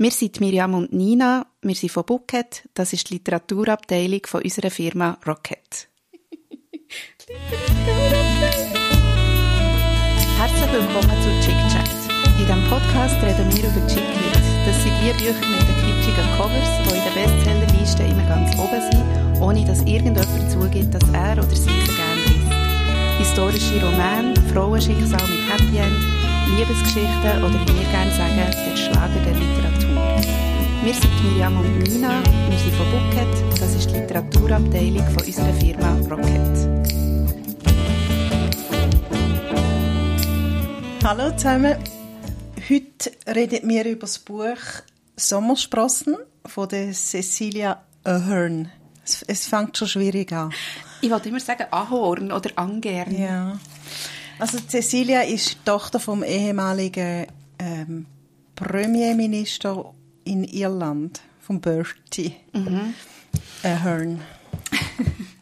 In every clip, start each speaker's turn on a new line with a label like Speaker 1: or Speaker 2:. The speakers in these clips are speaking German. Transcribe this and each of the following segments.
Speaker 1: Wir sind Miriam und Nina, wir sind von Bucket, das ist die Literaturabteilung von unserer Firma Rocket. Herzlich willkommen zu Chick Chat. In diesem Podcast reden wir über Chick Lit. Das sind die Bücher mit den kitschigen Covers, die in der Bestsellerliste immer ganz oben sind, ohne dass irgendjemand zugibt, dass er oder sie sie gerne liest. Historische Romane, Frauenschicksal mit Happy End, Liebesgeschichten oder wie wir gerne sagen, der Schlager der Literatur. Wir sind Miriam und Nina, wir sind von Bucket, das ist die Literaturabteilung von unserer Firma Rocket.
Speaker 2: Hallo zusammen. Heute reden wir über das Buch Sommersprossen von der Cecilia Ahern. Es, es fängt schon schwierig an.
Speaker 1: Ich wollte immer sagen Ahorn oder Angern.
Speaker 2: Ja. Also Cecilia ist Tochter vom ehemaligen ähm, Premierminister in Irland, von Bertie mhm. Ahern.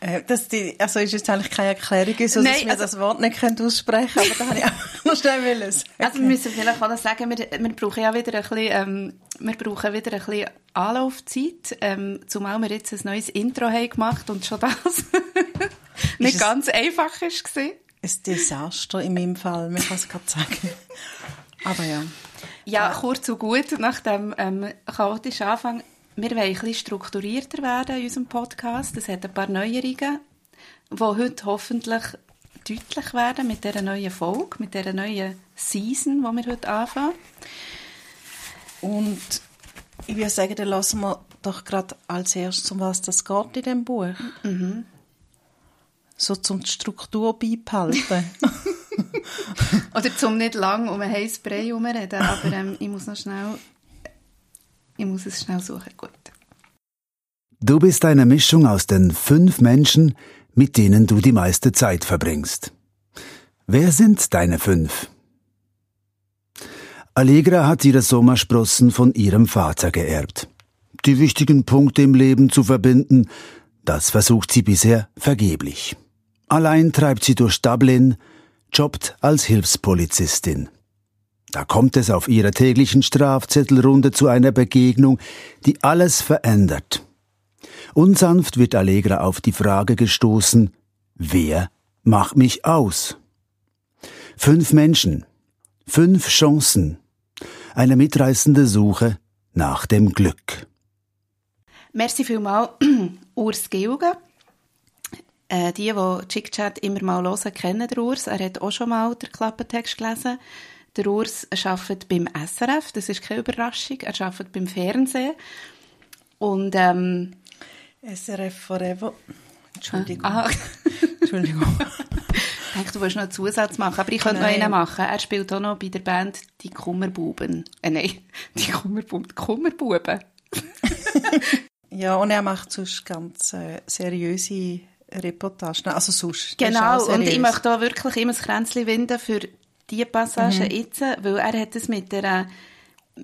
Speaker 2: Äh, das die, also ist jetzt eigentlich keine Erklärung, so dass wir also, das Wort nicht aussprechen können, aber da habe ich auch noch schnell wollen.
Speaker 1: Also wir müssen vielleicht auch sagen, wir, wir brauchen ja wieder ein bisschen, ähm, wir brauchen wieder ein bisschen Anlaufzeit, ähm, zumal wir jetzt ein neues Intro haben gemacht und schon das nicht ganz einfach ist gewesen.
Speaker 2: Ein Desaster in meinem Fall, man kann es gerade sagen. Aber ja.
Speaker 1: Ja, kurz und gut, nach dem ähm, chaotischen Anfang wir wollen ein bisschen strukturierter werden in unserem Podcast. Es hat ein paar Neuerungen, die heute hoffentlich deutlich werden mit dieser neuen Folge, mit dieser neuen Season, die wir heute anfangen.
Speaker 2: Und ich würde sagen, dann lassen wir doch gerade als erstes, um was das geht in diesem Buch. Mhm. So zum die Struktur beibehalten.
Speaker 1: Oder zum nicht lang um ein heißes Brei herumreden, aber ähm, ich muss noch schnell ich muss es schnell suchen. Gut.
Speaker 3: Du bist eine Mischung aus den fünf Menschen, mit denen du die meiste Zeit verbringst. Wer sind deine fünf? Allegra hat ihre Sommersprossen von ihrem Vater geerbt. Die wichtigen Punkte im Leben zu verbinden, das versucht sie bisher vergeblich. Allein treibt sie durch Dublin, jobbt als Hilfspolizistin. Da kommt es auf ihrer täglichen Strafzettelrunde zu einer Begegnung, die alles verändert. Unsanft wird Allegra auf die Frage gestoßen, wer macht mich aus? Fünf Menschen, fünf Chancen, eine mitreißende Suche nach dem Glück.
Speaker 1: Merci vielmals, Urs Geogen. Äh, die, die Chick-Chat immer mal hören, kennen den Urs. Er hat auch schon mal den Klappentext gelesen. Der Urs arbeitet beim SRF, das ist keine Überraschung. Er arbeitet beim Fernsehen. Und, ähm,
Speaker 2: SRF Forever. Entschuldigung.
Speaker 1: Ah. Entschuldigung. ich denke, du willst noch einen Zusatz machen, aber ich könnte noch einen machen. Er spielt auch noch bei der Band Die Kummerbuben. Äh, nein, Die Kummerbuben. Die Kummerbuben.
Speaker 2: ja, und er macht sonst ganz äh, seriöse Reportagen. Also sonst.
Speaker 1: Genau, und ich möchte da wirklich immer das Kränzchen winden für die Passage mhm. jetzt, weil er hat es mit der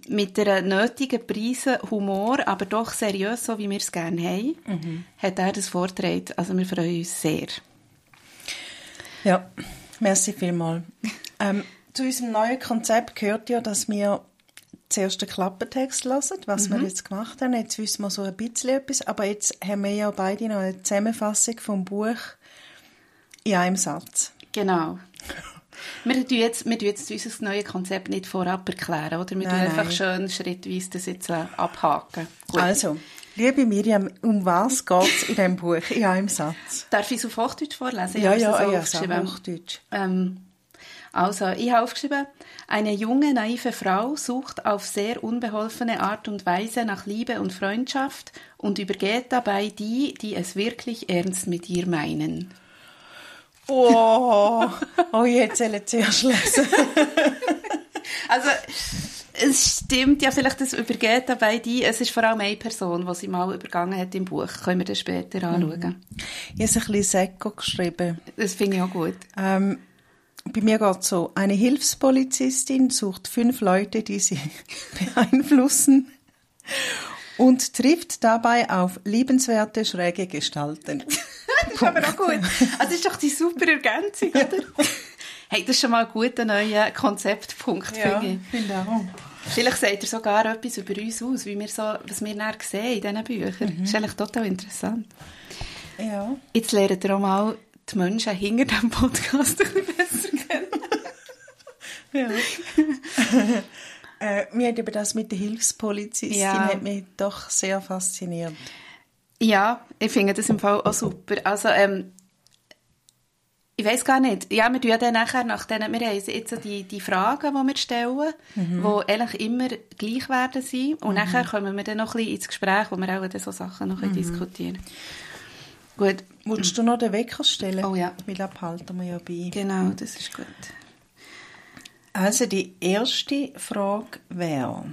Speaker 1: mit der nötigen Preise Humor, aber doch seriös, so wie wir es gerne haben, mhm. hat er das vorgetragen. Also wir freuen uns sehr.
Speaker 2: Ja, merci vielmals. ähm, zu unserem neuen Konzept gehört ja, dass wir zuerst den Klappentext hören, was mhm. wir jetzt gemacht haben. Jetzt wissen wir so ein bisschen etwas, aber jetzt haben wir ja beide noch eine Zusammenfassung vom Buch in einem Satz.
Speaker 1: Genau. Wir tun jetzt, wir tun jetzt unser neues Konzept nicht vorab erklären, oder? Wir nein, tun einfach schön schrittweise das jetzt äh, abhaken.
Speaker 2: Gut. Also, liebe Miriam, um was geht es in diesem Buch in einem Satz?
Speaker 1: Darf ich es auf Hochdeutsch vorlesen?
Speaker 2: Ja, ja, ja, ja Hochdeutsch.
Speaker 1: Ähm, also, ich habe aufgeschrieben, eine junge, naive Frau sucht auf sehr unbeholfene Art und Weise nach Liebe und Freundschaft und übergeht dabei die, die es wirklich ernst mit ihr meinen.
Speaker 2: Oh, oh jetzt soll ich zuerst lesen.
Speaker 1: also, es stimmt ja vielleicht, es übergeht dabei die, es ist vor allem eine Person, die sie mal übergangen hat im Buch. Können wir das später mhm. anschauen. Mhm.
Speaker 2: Ich habe ein bisschen Säcko geschrieben.
Speaker 1: Das finde ich auch gut.
Speaker 2: Ähm, bei mir geht es so, eine Hilfspolizistin sucht fünf Leute, die sie beeinflussen und trifft dabei auf liebenswerte, schräge Gestalten.
Speaker 1: Das ist aber auch gut. Also das ist doch die super Ergänzung, oder? hey, das ist schon mal ein guter neuer Konzeptpunkt,
Speaker 2: ja, finde ich. Finde auch.
Speaker 1: Vielleicht sagt er sogar etwas über uns aus, wie wir so, was wir dann sehen in diesen Büchern. Das ist eigentlich total interessant.
Speaker 2: Ja.
Speaker 1: Jetzt lernt ihr auch mal die Menschen hinter diesem Podcast ein bisschen besser kennen.
Speaker 2: Ja. äh, mir hat eben das mit der Hilfspolizistin
Speaker 1: Ja.
Speaker 2: hat mich doch sehr fasziniert.
Speaker 1: Ja, ich finde das im Fall auch super. Also, ähm, ich weiß gar nicht. Ja, wir tun dann nachher nach denen, wir haben jetzt die, die Fragen, die wir stellen, die eigentlich immer gleich werden sein. Und nachher kommen wir dann noch ein bisschen ins Gespräch, wo wir auch dann so Sachen noch bisschen diskutieren. Gut,
Speaker 2: Wolltest du noch den Wecker stellen?
Speaker 1: Oh ja.
Speaker 2: Weil das behalten wir ja bei.
Speaker 1: genau, das ist gut.
Speaker 2: Also die erste Frage wäre,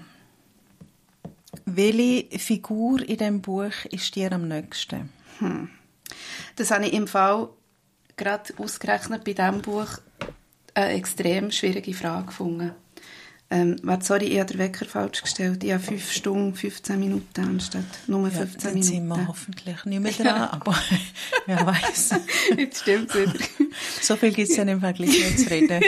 Speaker 2: welche Figur in dem Buch ist dir am nächsten?
Speaker 1: Das habe ich im Fall gerade ausgerechnet bei diesem Buch eine extrem schwierige Frage gefunden. Ähm, warte, sorry, ich habe den Wecker falsch gestellt. Ich habe 5 Stunden, 15 Minuten anstatt nur 15
Speaker 2: Jetzt sind wir hoffentlich nicht mehr dran, aber wer weiß.
Speaker 1: Jetzt stimmt wieder.
Speaker 2: So viel gibt es ja im Vergleich nicht zu reden.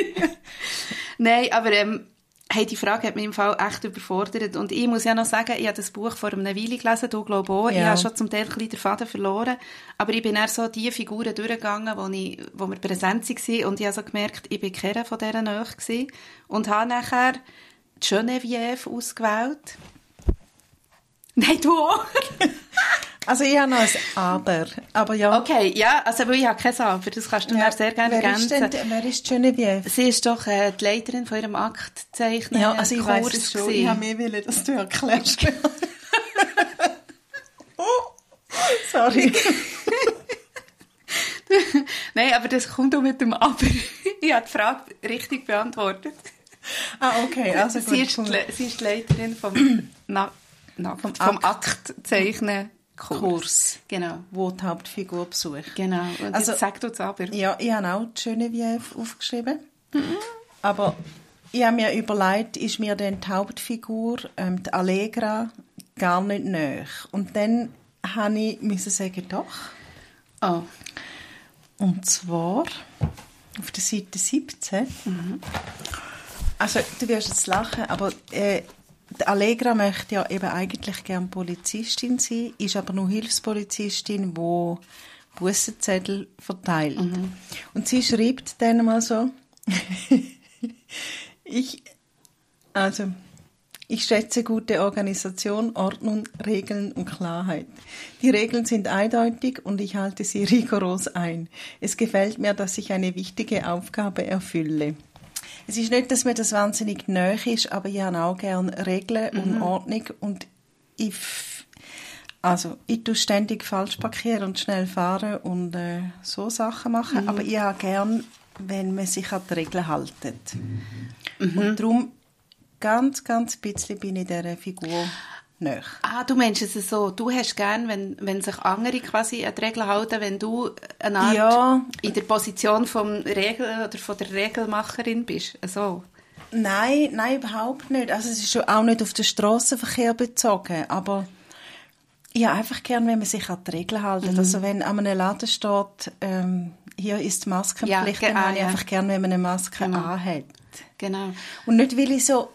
Speaker 1: Nein, aber ähm, hey, die Frage hat mich im Fall echt überfordert. Und ich muss ja noch sagen, ich habe das Buch vor einer Weile gelesen, du glaube auch. Ich
Speaker 2: Ja.
Speaker 1: habe schon zum Teil ein bisschen den Faden verloren. Aber ich bin dann so die Figuren durchgegangen, wo, ich, wo wir präsent waren. Und ich habe so gemerkt, ich bin keiner von nahe gewesen. Und habe nachher die Geneviève ausgewählt. Nein, du auch?
Speaker 2: Also ich habe noch ein Aber, aber ja.
Speaker 1: Okay, ja, also ich habe kein Aber, das kannst du
Speaker 2: Ja,
Speaker 1: mir sehr gerne
Speaker 2: wer ist,
Speaker 1: ergänzen.
Speaker 2: denn, wer ist Genevieve?
Speaker 1: Sie ist doch äh, die Leiterin von ihrem Aktzeichnen.
Speaker 2: Ja, also ich weiß
Speaker 1: Kurs
Speaker 2: es schon. Ich habe mehr wollen, dass du erklärst. Sorry.
Speaker 1: Nein, aber das kommt auch mit dem Aber. ich habe die Frage richtig beantwortet.
Speaker 2: Ah, okay, also gut.
Speaker 1: Sie ist, die, sie ist die Leiterin vom, Na, Na, vom,
Speaker 2: Akt.
Speaker 1: Aktzeichnen Kurs.
Speaker 2: Kurs.
Speaker 1: Genau.
Speaker 2: wo die Hauptfigur besucht.
Speaker 1: Genau. Und
Speaker 2: Also-
Speaker 1: sag du das Aber.
Speaker 2: Ja, ich habe auch die Genevieve aufgeschrieben. Aber ich habe mir überlegt, ist mir denn die Hauptfigur, ähm, die Allegra, gar nicht näher. Und dann habe ich müssen sagen, doch.
Speaker 1: Oh.
Speaker 2: Und zwar auf der Seite 17. Also, du wirst jetzt lachen, aber äh, Allegra möchte ja eben eigentlich gern Polizistin sein, ist aber nur Hilfspolizistin, die Bussenzettel verteilt. Und sie schreibt dann mal so, ich, also, ich schätze gute Organisation, Ordnung, Regeln und Klarheit. Die Regeln sind eindeutig und ich halte sie rigoros ein. Es gefällt mir, dass ich eine wichtige Aufgabe erfülle. Es ist nicht, dass mir das wahnsinnig nöch ist, aber ich habe auch gerne Regeln und Ordnung und ich, also, ich tue ständig falsch parkieren und schnell fahren und äh, so Sachen machen, aber ich habe gern, wenn man sich an die Regeln haltet. Und darum ganz, ganz bisschen bin ich dieser Figur näher.
Speaker 1: Ah, du meinst es so, du hast gern, wenn, wenn sich andere quasi an die Regeln halten, wenn du eine Art
Speaker 2: Ja.
Speaker 1: in der Position vom Regel oder von der Regelmacherin bist. So.
Speaker 2: Nein, nein, überhaupt nicht. Also es ist schon auch nicht auf den Straßenverkehr bezogen, aber habe einfach gern, wenn man sich an die Regeln hält. Also wenn an einem Laden steht, ähm, hier ist Maskenpflicht,
Speaker 1: Ja,
Speaker 2: dann
Speaker 1: ge- ah,
Speaker 2: habe ich
Speaker 1: ja.
Speaker 2: einfach gern, wenn man eine Maske
Speaker 1: Genau.
Speaker 2: anhat.
Speaker 1: Genau.
Speaker 2: Und nicht, weil ich so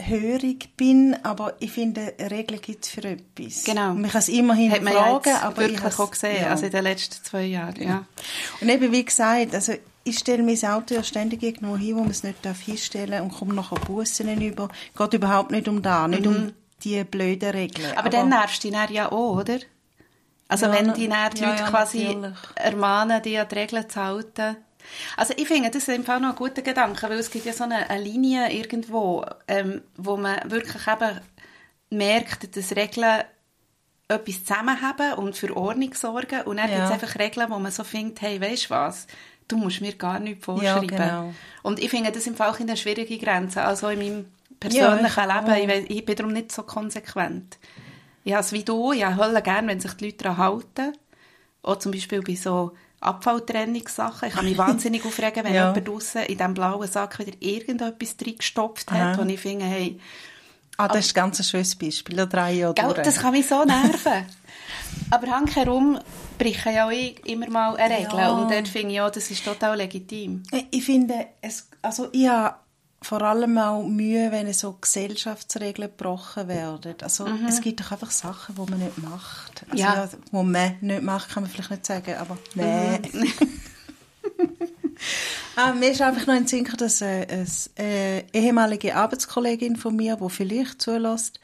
Speaker 2: autoritätshörig bin, aber ich finde, Regeln gibt es für etwas.
Speaker 1: Genau.
Speaker 2: Man kann es immer
Speaker 1: Hat man ja jetzt
Speaker 2: aber
Speaker 1: wirklich
Speaker 2: ich
Speaker 1: auch gesehen,
Speaker 2: ja.
Speaker 1: also in den letzten zwei Jahren. Ja.
Speaker 2: Und eben, wie gesagt, also ich stelle mein Auto ja ständig irgendwo hin, wo man es nicht darf hinstellen darf und komme nachher Bussen über. Geht überhaupt nicht um da, nicht um die blöden Regeln.
Speaker 1: Mhm. Aber, dann nervst du dich ja auch, oder? Also
Speaker 2: Ja,
Speaker 1: wenn die dann die Leute quasi
Speaker 2: natürlich.
Speaker 1: ermahnen, die an die Regeln zu halten. Also ich finde, das ist Fall noch ein guter Gedanke, weil es gibt ja so eine, eine Linie irgendwo, ähm, wo man wirklich eben merkt, dass Regeln etwas zusammenhaben und für Ordnung sorgen. Und dann
Speaker 2: Ja.
Speaker 1: gibt es einfach Regeln, wo man so findet, hey, weißt du was, du musst mir gar nichts vorschreiben.
Speaker 2: genau.
Speaker 1: Und ich finde das im Fall auch eine schwierige Grenze, also in meinem persönlichen
Speaker 2: ich auch.
Speaker 1: Leben. Ich, weiss, ich bin darum nicht so konsequent. Ich habe es wie du, ich habe gern, wenn sich die Leute daran halten. Auch zum Beispiel bei so Abfalltrennungssachen. Ich kann mich wahnsinnig aufregen, wenn
Speaker 2: Ja.
Speaker 1: jemand draussen in diesem blauen Sack wieder irgendetwas reingestopft hat,
Speaker 2: Aha.
Speaker 1: wo ich finde, hey,
Speaker 2: ah, das ist ein ganz schönes Beispiel, da drei Jahre
Speaker 1: Gell,
Speaker 2: durch.
Speaker 1: das kann mich so nerven. Aber handherum breche ja auch ich immer mal eine Regel.
Speaker 2: Ja.
Speaker 1: Und dort finde ich auch, das ist total legitim.
Speaker 2: Ich finde, es, also ich habe vor allem auch Mühe, wenn so Gesellschaftsregeln gebrochen werden. Also mhm. es gibt doch einfach Sachen, die man nicht macht. Also, ja. ja wo man nicht macht, kann man vielleicht nicht sagen, aber nein. Mhm. ah, mir ist einfach noch ein Sinn dass äh, eine äh, ehemalige Arbeitskollegin von mir, die vielleicht zulässt,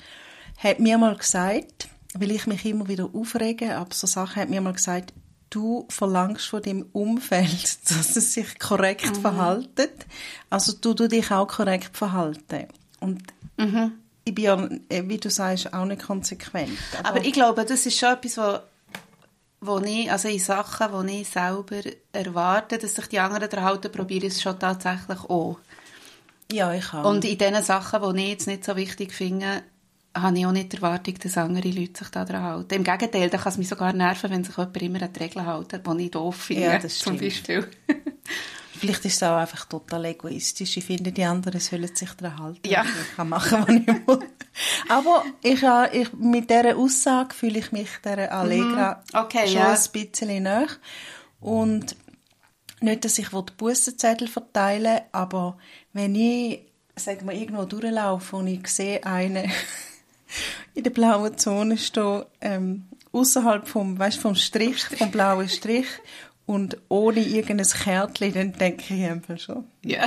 Speaker 2: hat mir mal gesagt, weil ich mich immer wieder aufrege, aber so Sachen hat mir mal gesagt, du verlangst von dem Umfeld, dass es sich korrekt mhm. verhaltet. Also du, du dich auch korrekt verhalten. Und mhm. ich bin ja, äh, wie du sagst, auch nicht konsequent.
Speaker 1: Aber, aber ich glaube, das ist schon etwas, wo, wo ich, also in Sachen, wo ich selber erwarte, dass sich die anderen daran halten, probiere ich es schon tatsächlich auch.
Speaker 2: Ja, ich auch.
Speaker 1: Und in den Sachen, die ich jetzt nicht so wichtig finde, habe ich auch nicht die Erwartung, dass andere Leute sich daran halten. Im Gegenteil, da kann es mich sogar nerven, wenn sich jemand immer an die Regeln hält, die ich doof finde, ja, das zum Beispiel.
Speaker 2: Vielleicht ist es auch einfach total egoistisch. Ich finde, die anderen sollen sich daran halten.
Speaker 1: Ja.
Speaker 2: Ich kann machen, was ich will. Aber ich, ich, mit dieser Aussage fühle ich mich der Allegra
Speaker 1: mhm. okay,
Speaker 2: schon ja. ein bisschen näher. Und nicht, dass ich die Bussenzettel verteile, aber wenn ich sagen wir, irgendwo durchlaufe und ich sehe einen in der blauen Zone stehen, ähm, außerhalb vom, weißt, vom Strich, vom blauen Strich und ohne irgendein Kärtchen, dann denke ich einfach schon.
Speaker 1: Ja.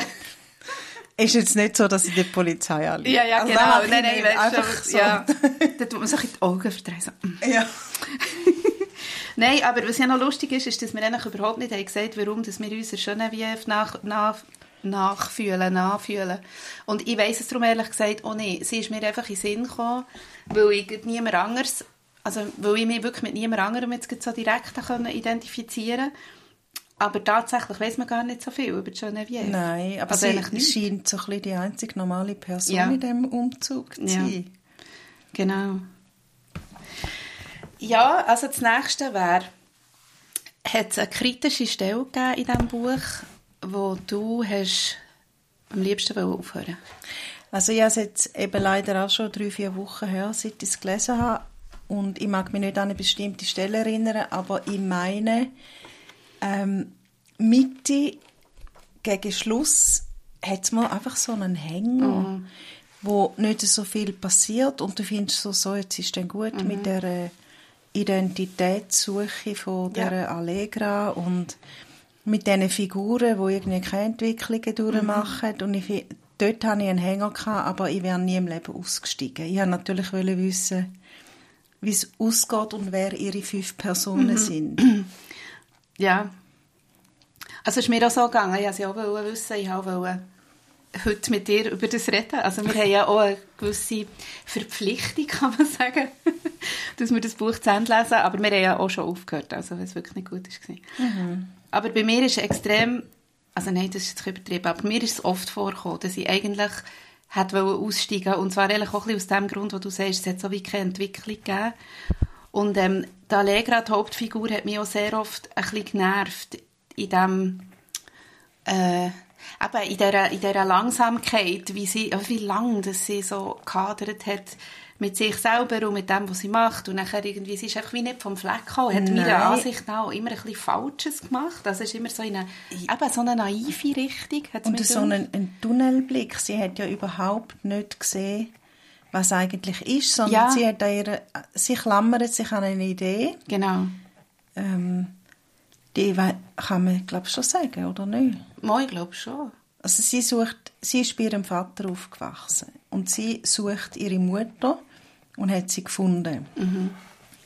Speaker 2: Ist jetzt nicht so, dass ich die Polizei
Speaker 1: anrufe. Ja, ja, also, genau. Nein, nein, weißt einfach so. Ja. da tut man sich in die Augen verdrehen. So.
Speaker 2: Ja.
Speaker 1: Nein, aber was ja noch lustig ist, ist, dass wir eigentlich überhaupt nicht haben gesagt warum dass wir unser Genevieve nach, nach, nachfühlen, nachfühlen. Und ich weiss es darum ehrlich gesagt auch nicht. Sie ist mir einfach in den Sinn gekommen, weil ich niemand anderes, also weil ich mich wirklich mit niemand anderem jetzt so direkt identifizieren konnte. Aber tatsächlich weiß man gar nicht so viel über Genevieve.
Speaker 2: Nein, aber also sie scheint so ein bisschen die einzige normale Person ja. in diesem Umzug zu sein. Ja.
Speaker 1: Genau. Ja, also das nächste wäre, hat es eine kritische Stelle gegeben in diesem Buch, wo du hast am liebsten aufhören
Speaker 2: Also ich habe es jetzt eben leider auch schon drei, vier Wochen her, seit ich es gelesen habe. Und ich mag mich nicht an eine bestimmte Stelle erinnern, aber ich meine, ähm, Mitte gegen Schluss hat es mal einfach so einen Hänger, mhm. wo nicht so viel passiert und du findest so, so jetzt ist dann gut mhm. mit der Identitätssuche von der ja. Allegra und mit diesen Figuren, die irgendwie keine Entwicklungen durchmachen. Mhm. Und ich, dort hatte ich einen Hänger, gehabt, aber ich wäre nie im Leben ausgestiegen. Ich wollte natürlich wissen, wie es ausgeht und wer ihre fünf Personen mhm. sind.
Speaker 1: Ja. Also es ist mir auch so gegangen. Ich wollte auch wissen, ich wollte heute mit dir über das reden. Also wir haben ja auch eine gewisse Verpflichtung, kann man sagen, dass wir das Buch zu Ende lesen. Aber wir haben ja auch schon aufgehört, also wenn es wirklich nicht gut war. Mhm. Aber bei mir ist extrem, also nein, das ist jetzt übertrieben, aber mir ist es oft vorgekommen, dass ich eigentlich hätte aussteigen und zwar eigentlich auch ein bisschen aus dem Grund, wo du sagst, es hat so wie keine Entwicklung gegeben. Und ähm, die Allegra, die Hauptfigur, hat mich auch sehr oft ein bisschen genervt in dem, äh, eben in dieser, in dieser Langsamkeit, wie, sie, wie lang das sie so gehadert hat mit sich selber und mit dem, was sie macht. Und nachher irgendwie, sie ist einfach wie nicht vom Fleck gekommen, hat meiner Ansicht nach immer ein bisschen Falsches gemacht. Es ist immer so eine, eben so eine naive Richtung.
Speaker 2: Und so einen, einen, Tunnelblick. Sie hat ja überhaupt nicht gesehen, was eigentlich ist, sondern ja. sie, hat ihre, sie klammert sich an eine Idee.
Speaker 1: Genau.
Speaker 2: Ähm, die kann man, glaube ich, schon sagen, oder nicht?
Speaker 1: Ja, ich glaube schon.
Speaker 2: Also sie sucht, sie ist bei ihrem Vater aufgewachsen und sie sucht ihre Mutter und hat sie gefunden mhm.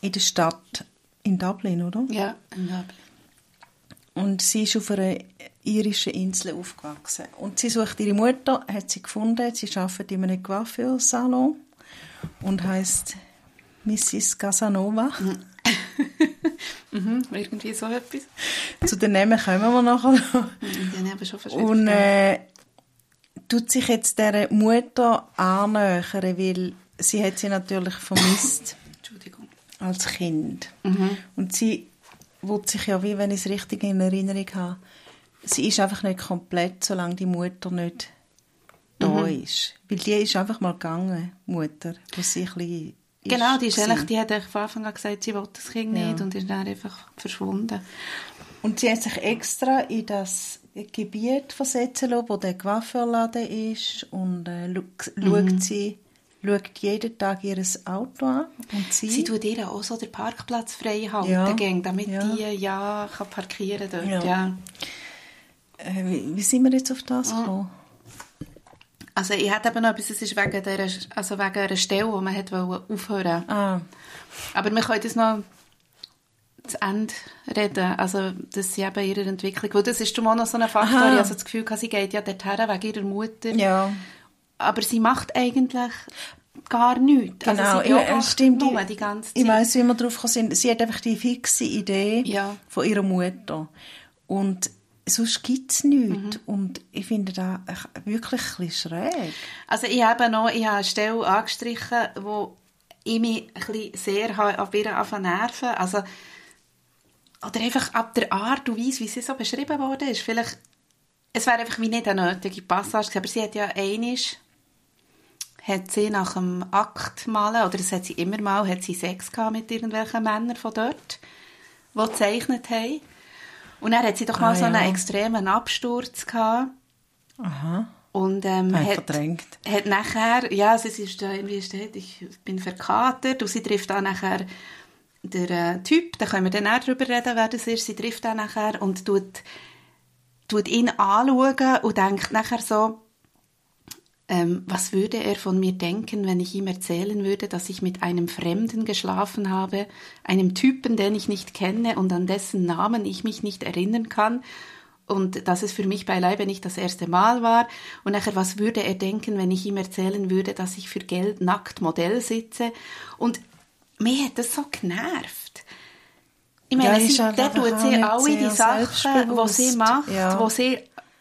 Speaker 2: in der Stadt in Dublin, oder?
Speaker 1: Ja, in Dublin.
Speaker 2: Und sie ist auf einer irischen Insel aufgewachsen. Und sie sucht ihre Mutter, hat sie gefunden. Sie arbeitet in einem Coiffeursalon und heißt Mrs. Casanova.
Speaker 1: Mhm. mhm, irgendwie so etwas.
Speaker 2: Zu den Namen kommen wir nachher noch.
Speaker 1: Mhm, habe ich schon.
Speaker 2: Und äh, tut sich jetzt dieser Mutter annähern, weil sie hat sie natürlich vermisst.
Speaker 1: Entschuldigung.
Speaker 2: Als Kind. Mhm. Und sie will sich ja, wie wenn ich es richtig in Erinnerung habe, sie ist einfach nicht komplett, solange die Mutter nicht da mhm. ist. Weil die ist einfach mal gegangen, Mutter, wo sie ein bisschen
Speaker 1: Genau, die, ist ehrlich, die hat von Anfang an gesagt, sie wollte das Kind ja. nicht und ist dann einfach verschwunden.
Speaker 2: Und sie hat sich extra in das Gebiet versetzen lassen, wo der Coiffeurladen ist und äh, schaut mhm. sie schaut jeden Tag ihr Auto an. Und sie,
Speaker 1: sie tut ihr auch so den Parkplatz frei halten, ja. damit ja. die ja kann parkieren dort. Ja. ja.
Speaker 2: Äh, wie, wie, sind wir jetzt auf das gekommen?
Speaker 1: Also ich hatte eben noch etwas, es ist wegen, der, also wegen einer Stelle, wo man hat aufhören ah. Aber wir können das noch zu Ende reden, also dass sie eben ihre Entwicklung, weil das ist auch noch so ein Faktor, Aha. ich also das Gefühl, sie geht ja dorthin wegen ihrer Mutter,
Speaker 2: ja.
Speaker 1: aber sie macht eigentlich gar nichts.
Speaker 2: Also genau, also ja, stimmt. Nur die ganze Zeit. Ich weiss, wie wir darauf sind, sie hat einfach die fixe Idee
Speaker 1: ja.
Speaker 2: von ihrer Mutter und sonst gibt es nichts. Mhm. Und ich finde das wirklich ein schräg.
Speaker 1: Also ich habe noch ich habe eine Stelle angestrichen, wo ich mich ein sehr auf ihr nerven also oder einfach ab der Art und Weise, wie sie so beschrieben wurde, ist vielleicht, es wäre einfach wie nicht eine nötige Passage, aber sie hat ja einisch hat sie nach dem Akt malen, oder das hat sie immer mal, hat sie Sex gehabt mit irgendwelchen Männern von dort, die gezeichnet haben. Und dann hat sie doch mal ah, so einen ja. extremen Absturz gehabt.
Speaker 2: Aha.
Speaker 1: Und ähm, hat, verdrängt. hat nachher, ja, sie ist da irgendwie steht, ich bin verkatert und sie trifft dann nachher der äh, Typ, da können wir dann auch darüber reden, wer das ist, sie trifft dann nachher und tut, tut ihn anschauen und denkt nachher so, ähm, was würde er von mir denken, wenn ich ihm erzählen würde, dass ich mit einem Fremden geschlafen habe, einem Typen, den ich nicht kenne und an dessen Namen ich mich nicht erinnern kann und dass es für mich beileibe nicht das erste Mal war. Und nachher, was würde er denken, wenn ich ihm erzählen würde, dass ich für Geld nackt Modell sitze? Und mir hat das so genervt. Ich meine, ja, sie, der tut sie alle die Sachen, die sie macht, ja. wo sie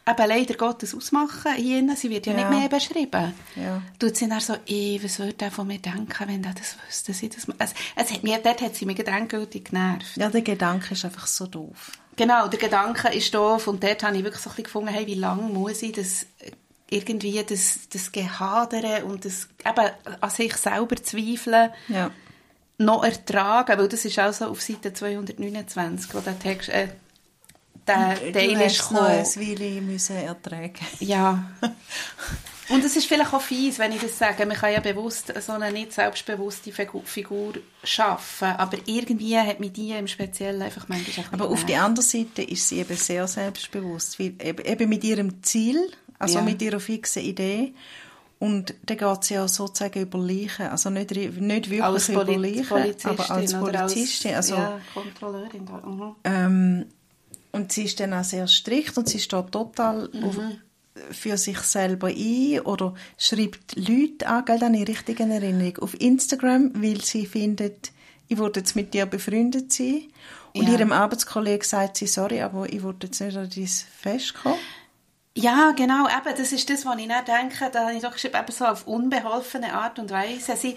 Speaker 1: eben leider Gottes ausmachen hier. Sie wird ja, ja. nicht mehr beschrieben.
Speaker 2: Ja.
Speaker 1: Tut sie dann so, ey, was würde er von mir denken, wenn er das wüsste? Sie das, also, es hat mir, dort hat sie mich gedankgültig genervt.
Speaker 2: Ja, der Gedanke ist einfach so doof.
Speaker 1: Genau, der Gedanke ist doof und dort habe ich wirklich so ein bisschen gefunden, hey, wie lange muss ich das irgendwie das, das Gehadere und das eben an sich selber zweifeln
Speaker 2: ja.
Speaker 1: noch ertragen, weil das ist auch so auf Seite 229, wo der Text, äh, der Teil ist
Speaker 2: gekommen. ein Weile müssen ertragen.
Speaker 1: Ja. Und es ist vielleicht auch fies, wenn ich das sage. Man kann ja bewusst so eine nicht selbstbewusste Figur schaffen, aber irgendwie hat mich die im Speziellen einfach manchmal
Speaker 2: Aber auf der anderen Seite ist sie eben sehr selbstbewusst, weil eben mit ihrem Ziel, also ja. mit ihrer fixen Idee und dann geht sie ja sozusagen über Leichen, also nicht, nicht wirklich als über Leichen, aber als Polizistin, also
Speaker 1: ja, Kontrolleurin.
Speaker 2: Mhm. Ähm, und sie ist dann auch sehr strikt und sie steht total mhm. auf, für sich selber ein oder schreibt Leute an, gell, eine richtige Erinnerung, auf Instagram, weil sie findet, ich würde jetzt mit dir befreundet sein. Und ja. ihrem Arbeitskollegen sagt sie, sorry, aber ich würde jetzt nicht an dein Fest kommen.
Speaker 1: Ja, genau, eben, das ist das, was ich nicht denke, da habe ich doch geschrieben, eben so auf unbeholfene Art und Weise. Sie,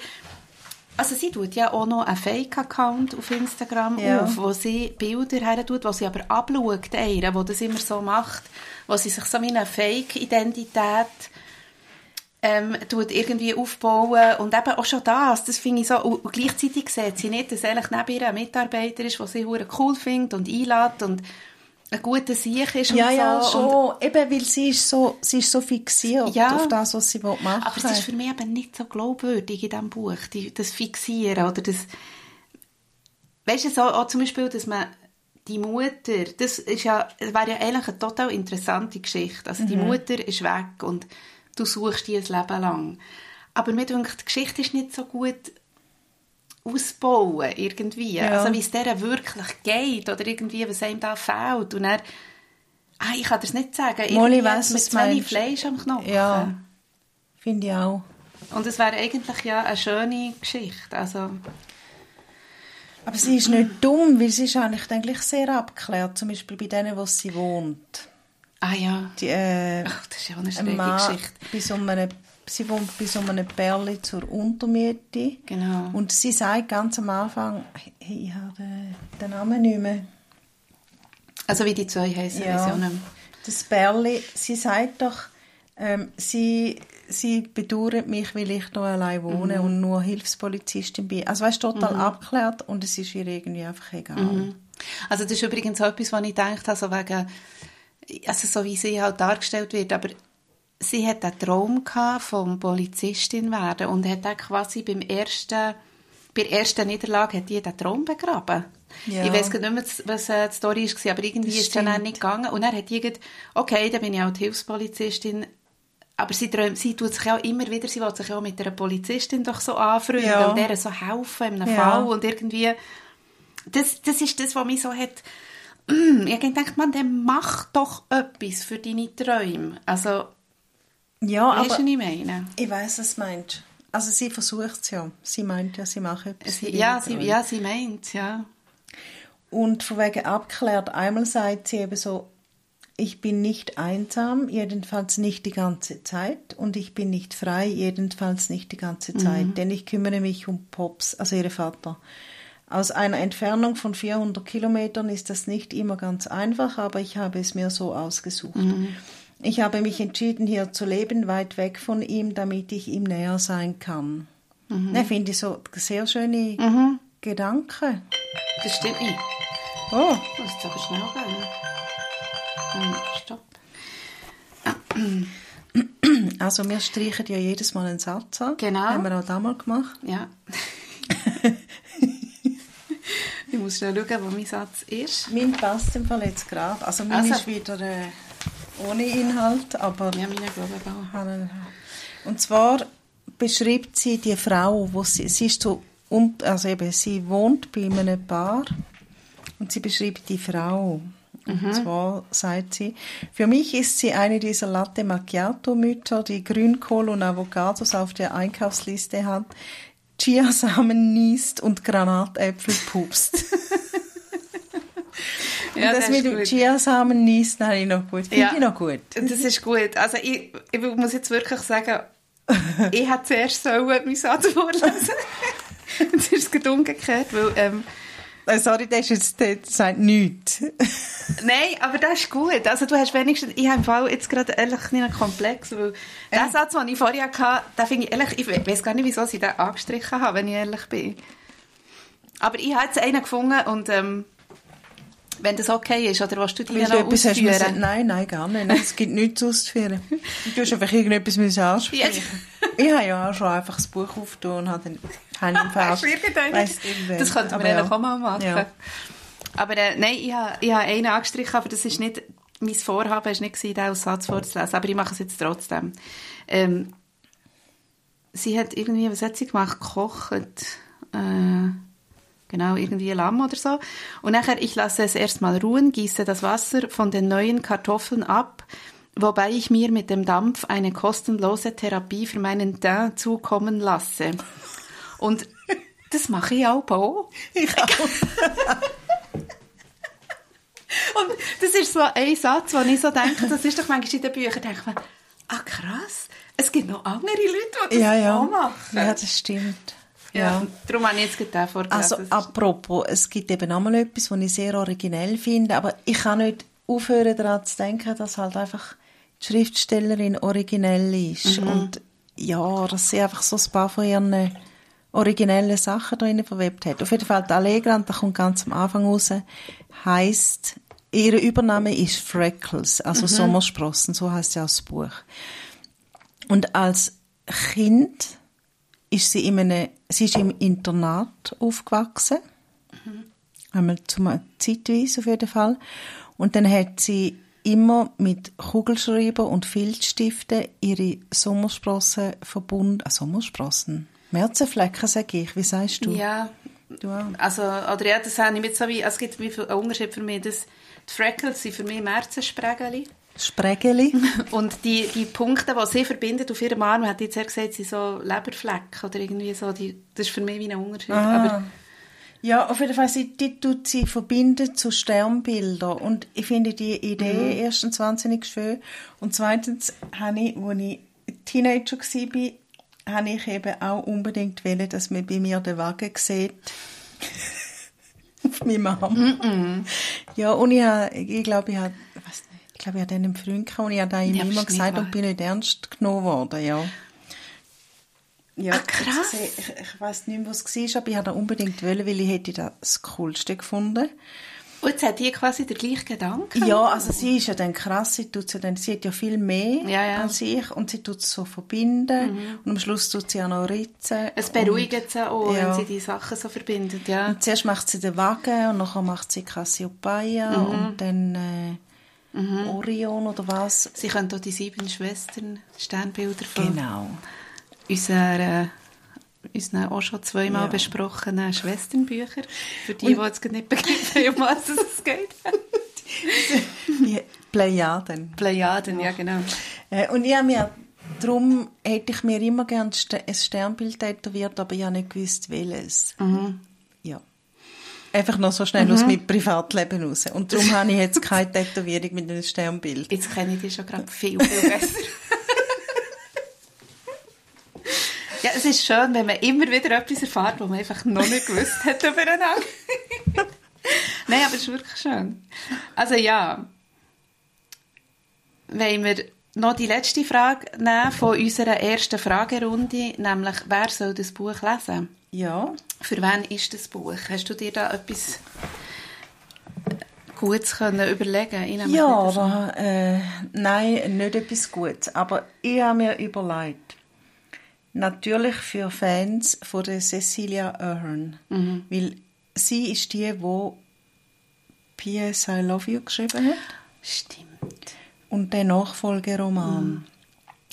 Speaker 1: also sie tut ja auch noch einen Fake-Account auf Instagram ja. auf, wo sie Bilder her tut, wo sie aber abschaut, einer, wo das immer so macht, wo sie sich so eine Fake-Identität ähm, tut irgendwie aufbauen und eben auch schon das, das finde ich so, und gleichzeitig sieht sie nicht, dass eigentlich neben ihr ein Mitarbeiter ist, der sie cool findet und einlädt und ein guter Sieg ist
Speaker 2: ja,
Speaker 1: und
Speaker 2: so. Ja, schon. Und Eben, weil sie ist so, sie ist so fixiert ja. auf das, was sie machen will.
Speaker 1: Aber es ist für mich eben nicht so glaubwürdig in diesem Buch, die, das Fixieren oder das... Weißt du, so, auch zum Beispiel, dass man die Mutter, das ist ja, wäre ja eigentlich eine total interessante Geschichte. Also die mhm. Mutter ist weg und du suchst die ein Leben lang. Aber mir denkt, die Geschichte ist nicht so gut ausbauen, irgendwie. Ja. Also wie es der wirklich geht oder irgendwie, was einem da fehlt. Und er, ah, ich kann das nicht sagen,
Speaker 2: Molly weiss,
Speaker 1: mit zu wenig Fleisch am Knochen.
Speaker 2: Ja, finde ich auch.
Speaker 1: Und es wäre eigentlich ja eine schöne Geschichte, also...
Speaker 2: Aber sie ist nicht dumm, weil sie ist eigentlich, eigentlich sehr abgeklärt, zum Beispiel bei denen, wo sie wohnt.
Speaker 1: Ah ja.
Speaker 2: Die, äh,
Speaker 1: Ach, das ist ja eine schräge Geschichte.
Speaker 2: Bei so einem sie wohnt bei so einem Bärli zur Untermiete.
Speaker 1: Genau.
Speaker 2: Und sie sagt ganz am Anfang, ich habe den, Namen nicht mehr.
Speaker 1: Also wie die zwei heißen,
Speaker 2: ja. Das Bärli, sie sagt doch, ähm, sie, sie bedauert mich, weil ich hier allein wohne mhm. und nur Hilfspolizistin bin. Also weißt, total mhm. abgeklärt und es ist ihr irgendwie einfach egal. Mhm.
Speaker 1: Also das ist übrigens auch etwas, was ich gedacht habe, so wegen also so wie sie halt dargestellt wird, aber sie hat einen Traum vom Polizistin werden und hat dann quasi beim ersten, bei der ersten Niederlage hat die den Traum begraben.
Speaker 2: Ja.
Speaker 1: Ich weiß nicht mehr, was äh, die Story war, aber irgendwie
Speaker 2: Das
Speaker 1: ist es dann auch nicht gegangen. Und dann hat gedacht, okay, dann bin ich auch die Hilfspolizistin. Aber sie, träumt, sie tut sich auch immer wieder, sie will sich auch mit einer Polizistin doch so anfreunden
Speaker 2: Ja.
Speaker 1: und der so helfen in einem
Speaker 2: Ja.
Speaker 1: Fall und irgendwie, das, das ist das, was mich so hat, ich gedacht, man, dann mach doch etwas für deine Träume. Also,
Speaker 2: Ja,
Speaker 1: weißt du,
Speaker 2: aber
Speaker 1: was ich meine?
Speaker 2: ich weiß, was du meinst. Also sie versucht es ja. Sie meint ja, sie macht etwas.
Speaker 1: Sie, ja, sie, ja, sie meint, ja.
Speaker 2: Und von wegen abgeklärt, einmal sagt sie eben so, ich bin nicht einsam, jedenfalls nicht die ganze Zeit, und ich bin nicht frei, jedenfalls nicht die ganze Zeit, denn ich kümmere mich um Pops, also ihre Vater. Aus einer Entfernung von 400 Kilometern ist das nicht immer ganz einfach, aber ich habe es mir so ausgesucht. Ich habe mich entschieden, hier zu leben, weit weg von ihm, damit ich ihm näher sein kann. Ne, finde ich so sehr schöne Gedanken.
Speaker 1: Das stimmt nicht.
Speaker 2: Oh,
Speaker 1: Das ist aber schnell gehen. Ähm, Stopp.
Speaker 2: Also wir streichen ja jedes Mal einen Satz an.
Speaker 1: Genau.
Speaker 2: Haben wir auch damals gemacht.
Speaker 1: Ja. ich muss schnell schauen, wo mein Satz ist.
Speaker 2: Mein passt im Fall jetzt gerade. Also mein
Speaker 1: Also-
Speaker 2: ist wieder äh, ohne Inhalt, aber...
Speaker 1: Ja, meine glaube auch.
Speaker 2: Und zwar beschreibt sie die Frau, wo sie, sie ist so, und, also eben, sie wohnt bei einem Paar und sie beschreibt die Frau. Und zwar sagt sie, für mich ist sie eine dieser Latte Macchiato-Mütter, die Grünkohl und Avocados auf der Einkaufsliste hat, Chiasamen niest und Granatäpfel pupst.
Speaker 1: Ja,
Speaker 2: und das,
Speaker 1: das
Speaker 2: mit dem. Chiasamen niest, habe ich noch gut. Finde
Speaker 1: Ja.
Speaker 2: ich noch gut.
Speaker 1: Das ist gut. Also ich, ich muss jetzt wirklich sagen, ich hätte zuerst sollen meinen Satz vorlesen. Es ist gerade umgekehrt, weil, ähm,
Speaker 2: Äh, Sorry, das ist jetzt, sagt nichts.
Speaker 1: nein, aber das ist gut. Also du hast wenigstens, ich habe im Fall jetzt gerade ehrlich nicht einen Komplex, weil der Satz, den ich vorher hatte, den finde ich ehrlich, ich we- weiss gar nicht, wieso ich den angestrichen habe, wenn ich ehrlich bin. Aber ich habe jetzt einen gefunden und, ähm, wenn das okay ist, oder willst du
Speaker 2: Weil
Speaker 1: noch
Speaker 2: etwas hast müssen,
Speaker 1: ausführen?
Speaker 2: nein, nein, gar nicht. Es gibt nichts auszuführen. Du hast einfach irgendetwas müssen ansprechen. Ich habe ja auch schon einfach das Buch aufgetan und habe dann im Fall-.
Speaker 1: Das eigentlich
Speaker 2: ja.
Speaker 1: auch mal machen.
Speaker 2: Ja.
Speaker 1: Aber äh, nein, ich habe, ich habe einen angestrichen, aber das ist nicht, mein Vorhaben war nicht, den Satz vorzulesen, aber ich mache es jetzt trotzdem. Ähm, sie hat irgendwie, was hat sie gemacht? Gekocht. Äh, genau, irgendwie Lamm oder so. Und nachher, ich lasse es erstmal ruhen, gieße das Wasser von den neuen Kartoffeln ab, wobei ich mir mit dem Dampf eine kostenlose Therapie für meinen Teint zukommen lasse. Und das mache ich auch. auch.
Speaker 2: Ich auch.
Speaker 1: Und das ist so ein Satz, wo ich so denke, das ist doch manchmal in den Büchern, denke ich mir, ah krass, es gibt noch andere Leute, die das
Speaker 2: Ja, ja.
Speaker 1: auch machen.
Speaker 2: Ja, das stimmt.
Speaker 1: Ja.
Speaker 2: Ja.
Speaker 1: Darum habe ich jetzt gerade vorgelesen.
Speaker 2: Also, apropos, es gibt eben nochmal etwas, was ich sehr originell finde, aber ich kann nicht aufhören daran zu denken, dass halt einfach die Schriftstellerin originell ist. Und ja, dass sie einfach so ein paar von ihren originellen Sachen drinnen verwebt hat. Auf jeden Fall die Allegra, und da kommt ganz am Anfang raus, heisst, ihre Übername ist Freckles, also Sommersprossen, so heißt ja das Buch. Und als Kind ist sie in einem, sie ist im Internat aufgewachsen. Einmal zum, zeitweise auf jeden Fall. Und dann hat sie immer mit Kugelschreiber und Filzstiften ihre Sommersprossen verbunden, ah, Sommersprossen? Märzenflecken, sage ich. Wie sagst du?
Speaker 1: ja,
Speaker 2: Du auch?
Speaker 1: also, oder ja, das habe ich mit so wie, es gibt einen Unterschied für mich, dass die Freckles sind für mich Märzensprengeli.
Speaker 2: Sprägeli.
Speaker 1: Und die, die Punkte, die sie verbindet auf ihrem Arm, hat jetzt er gesagt, sind so Leberflecken oder irgendwie so, die, das ist für mich wie ein Unterschied.
Speaker 2: Ah.
Speaker 1: Aber
Speaker 2: Ja, auf jeden Fall, sie, die tut sie verbinden zu Sternbildern. Und ich finde die Idee erstens wahnsinnig schön. Und zweitens habe ich, als ich Teenager war, habe ich eben auch unbedingt wollen, dass man bei mir den Wagen sieht. auf meinem Arm. Ja, und ich, habe, ich glaube, ich habe, ich glaube, ich hatte einen Freund gehabt und ich habe ihm immer gesagt und bin nicht ernst genommen worden, ja. Ja,
Speaker 1: Ah, krass.
Speaker 2: Ich, ich weiß nicht mehr, was es war, aber ich wollte unbedingt wollen, weil ich hätte das Coolste gefunden.
Speaker 1: Und jetzt hat die quasi den gleichen Gedanken?
Speaker 2: Ja, also sie ist ja dann krass, sie, tut ja dann, sie hat ja viel mehr
Speaker 1: Ja, ja.
Speaker 2: als ich und sie tut es so verbinden und am Schluss tut sie auch noch ritzen.
Speaker 1: Es beruhigt sie auch,
Speaker 2: Ja.
Speaker 1: wenn sie die Sachen so verbindet, ja.
Speaker 2: Und zuerst macht sie den Wagen und nachher macht sie Cassiopeia
Speaker 1: Mhm.
Speaker 2: und dann äh, Orion oder was.
Speaker 1: Sie können auch die sieben Schwestern, Sternbilder von
Speaker 2: Genau.
Speaker 1: unserer, unseren auch schon zweimal
Speaker 2: Ja.
Speaker 1: besprochenen Schwesternbücher. Für die, die jetzt gerade nicht begreifen, um was es geht.
Speaker 2: Die Plejaden.
Speaker 1: Plejaden, ja genau.
Speaker 2: Äh, und ich habe mir, darum hätte ich mir immer gerne ein Sternbild tätowiert, aber ich habe nicht gewusst, welches.
Speaker 1: Mhm.
Speaker 2: Einfach noch so schnell aus meinem Privatleben raus. Und darum habe ich jetzt keine Tätowierung mit einem Sternbild.
Speaker 1: Jetzt kenne ich dich schon gerade viel, viel besser. ja, es ist schön, wenn man immer wieder etwas erfährt, was man einfach noch nicht gewusst hat übereinander. Nein, aber es ist wirklich schön. Also ja, wollen wir noch die letzte Frage nehmen von unserer ersten Fragerunde, nämlich, wer soll das Buch lesen?
Speaker 2: Ja.
Speaker 1: Für wen ist das Buch? Hast du dir da etwas Gutes können überlegen nehme
Speaker 2: Ja, aber äh, nein, nicht etwas Gutes. Aber ich habe mir überlegt, natürlich für Fans von der Cecilia Ahern, weil sie ist die, die P.S. I Love You geschrieben hat
Speaker 1: Stimmt.
Speaker 2: und der Nachfolgeroman.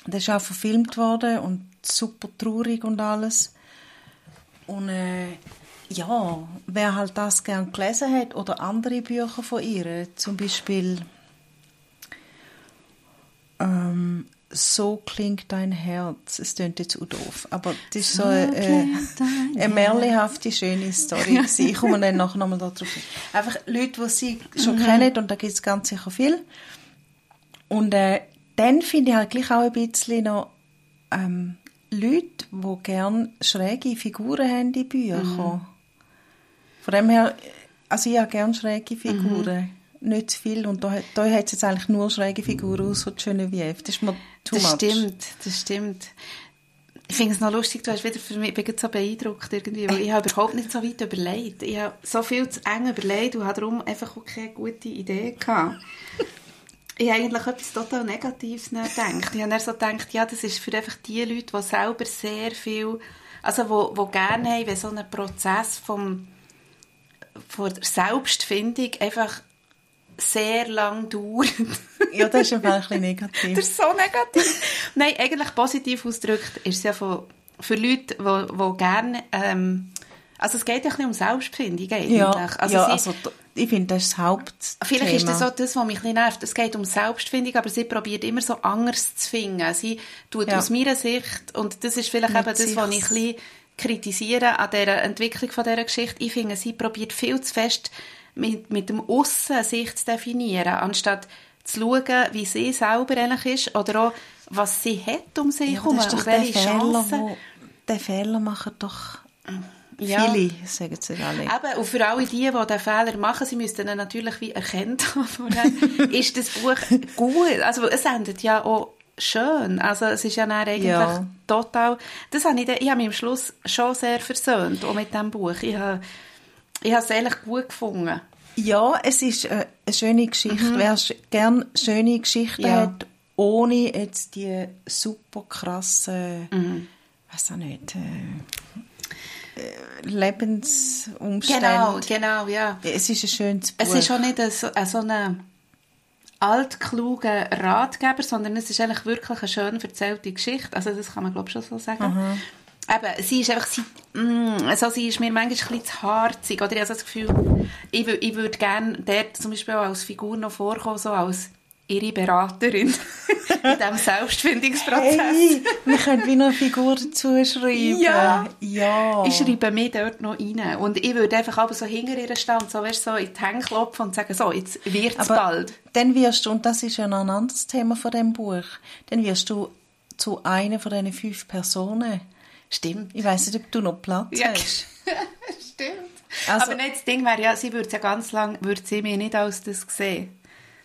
Speaker 2: Der ist auch verfilmt worden und super traurig und alles. Und äh, ja, wer halt das gern gelesen hat oder andere Bücher von ihr, zum Beispiel ähm, So klingt dein Herz. Es klingt jetzt auch doof, aber das ist so, eine, äh, eine märchenhafte, schöne Story. ich komme dann nachher nochmal darauf hin. Einfach Leute, die sie schon kennen, und da gibt es ganz sicher viel. Und äh, dann finde ich halt gleich auch ein bisschen noch ähm, Leute, die gerne schräge Figuren haben in Büchern. Von dem her, also ich habe gerne schräge Figuren. Nicht zu viel. Und da, da hat es jetzt eigentlich nur schräge Figuren aus, so die Genevieve. Das ist mir too
Speaker 1: Das
Speaker 2: much.
Speaker 1: stimmt, das stimmt. Ich finde es noch lustig, du hast wieder für mich, ich bin so beeindruckt irgendwie, weil ich habe überhaupt nicht so weit überlegt. Ich habe so viel zu eng überlegt und habe darum einfach auch keine gute Idee gehabt. Ich habe eigentlich etwas total Negatives gedacht. Ich habe dann so gedacht, ja, das ist für einfach die Leute, die selber sehr viel, also wo, wo gerne haben, wenn so ein Prozess vom, von der Selbstfindung einfach sehr lang dauert.
Speaker 2: Ja, das ist einfach ein bisschen negativ.
Speaker 1: Das ist so negativ. Nein, eigentlich positiv ausgedrückt ist es ja von, für Leute, die, die gerne... Ähm, also es geht ja ein bisschen um Selbstfindung eigentlich.
Speaker 2: ja,
Speaker 1: also
Speaker 2: ja
Speaker 1: sie,
Speaker 2: also ich finde, das ist das Hauptthema.
Speaker 1: Vielleicht ist das auch das, was mich ein nervt. Es geht um Selbstfindung, aber sie probiert immer so anders zu finden. Sie tut
Speaker 2: Ja.
Speaker 1: aus meiner Sicht, und das ist vielleicht
Speaker 2: Mit
Speaker 1: eben das, was ich ein bisschen kritisiere an dieser Entwicklung von dieser Geschichte. Ich finde, sie probiert viel zu fest mit, mit dem Aussen sich zu definieren, anstatt zu schauen, wie sie selber eigentlich ist oder auch, was sie hat um sich
Speaker 2: ja,
Speaker 1: herum
Speaker 2: das ist doch der Fehler, wo, der Fehler machen doch
Speaker 1: Ja.
Speaker 2: viele, sagen sie alle.
Speaker 1: Eben, und für alle die, die diesen Fehler machen, sie müssten ihn natürlich wie erkennt haben ist das Buch gut. Also es endet ja auch schön. Also es ist ja dann eigentlich
Speaker 2: Ja.
Speaker 1: total... Das habe ich, ich habe mich am Schluss schon sehr versöhnt, auch mit diesem Buch. Ich habe, ich habe es eigentlich gut gefunden.
Speaker 2: Ja, es ist äh, eine schöne Geschichte. Wer sch gern schöne Geschichten
Speaker 1: Mhm. Ja.
Speaker 2: hat, ohne jetzt die super krassen,
Speaker 1: Mhm.
Speaker 2: weiß auch nicht, äh, Lebensumstände.
Speaker 1: Genau, genau, ja.
Speaker 2: Es ist ein schönes Buch.
Speaker 1: Es ist auch nicht ein, so, ein, so ein altkluger Ratgeber, sondern es ist eigentlich wirklich eine schön erzählte Geschichte. Also das kann man glaube ich schon so sagen. Eben, sie ist einfach, sie, mm, also sie ist mir manchmal ein bisschen zu harzig, oder ich habe so das Gefühl, ich, ich würde gerne dort zum Beispiel auch als Figur noch vorkommen, so als ihre Beraterin in diesem Selbstfindungsprozess.
Speaker 2: Hey, wir können wie noch eine Figur dazu schreiben.
Speaker 1: Ja.
Speaker 2: ja.
Speaker 1: Ich schreibe mich dort noch rein. Und ich würde einfach aber so hinter ihr stehen und so, weißt, so in die Hände klopfen und sagen, so, jetzt wird es
Speaker 2: Aber
Speaker 1: bald.
Speaker 2: dann wirst du, und das ist ja noch ein anderes Thema von dem Buch, dann wirst du zu einer von diesen fünf Personen.
Speaker 1: Stimmt.
Speaker 2: Ich weiss nicht, ob du noch Platz
Speaker 1: Ja.
Speaker 2: hast.
Speaker 1: Stimmt.
Speaker 2: Also-
Speaker 1: aber nicht, das Ding wäre ja, sie würde ja ganz lang, würde sie mich nicht als das sehen.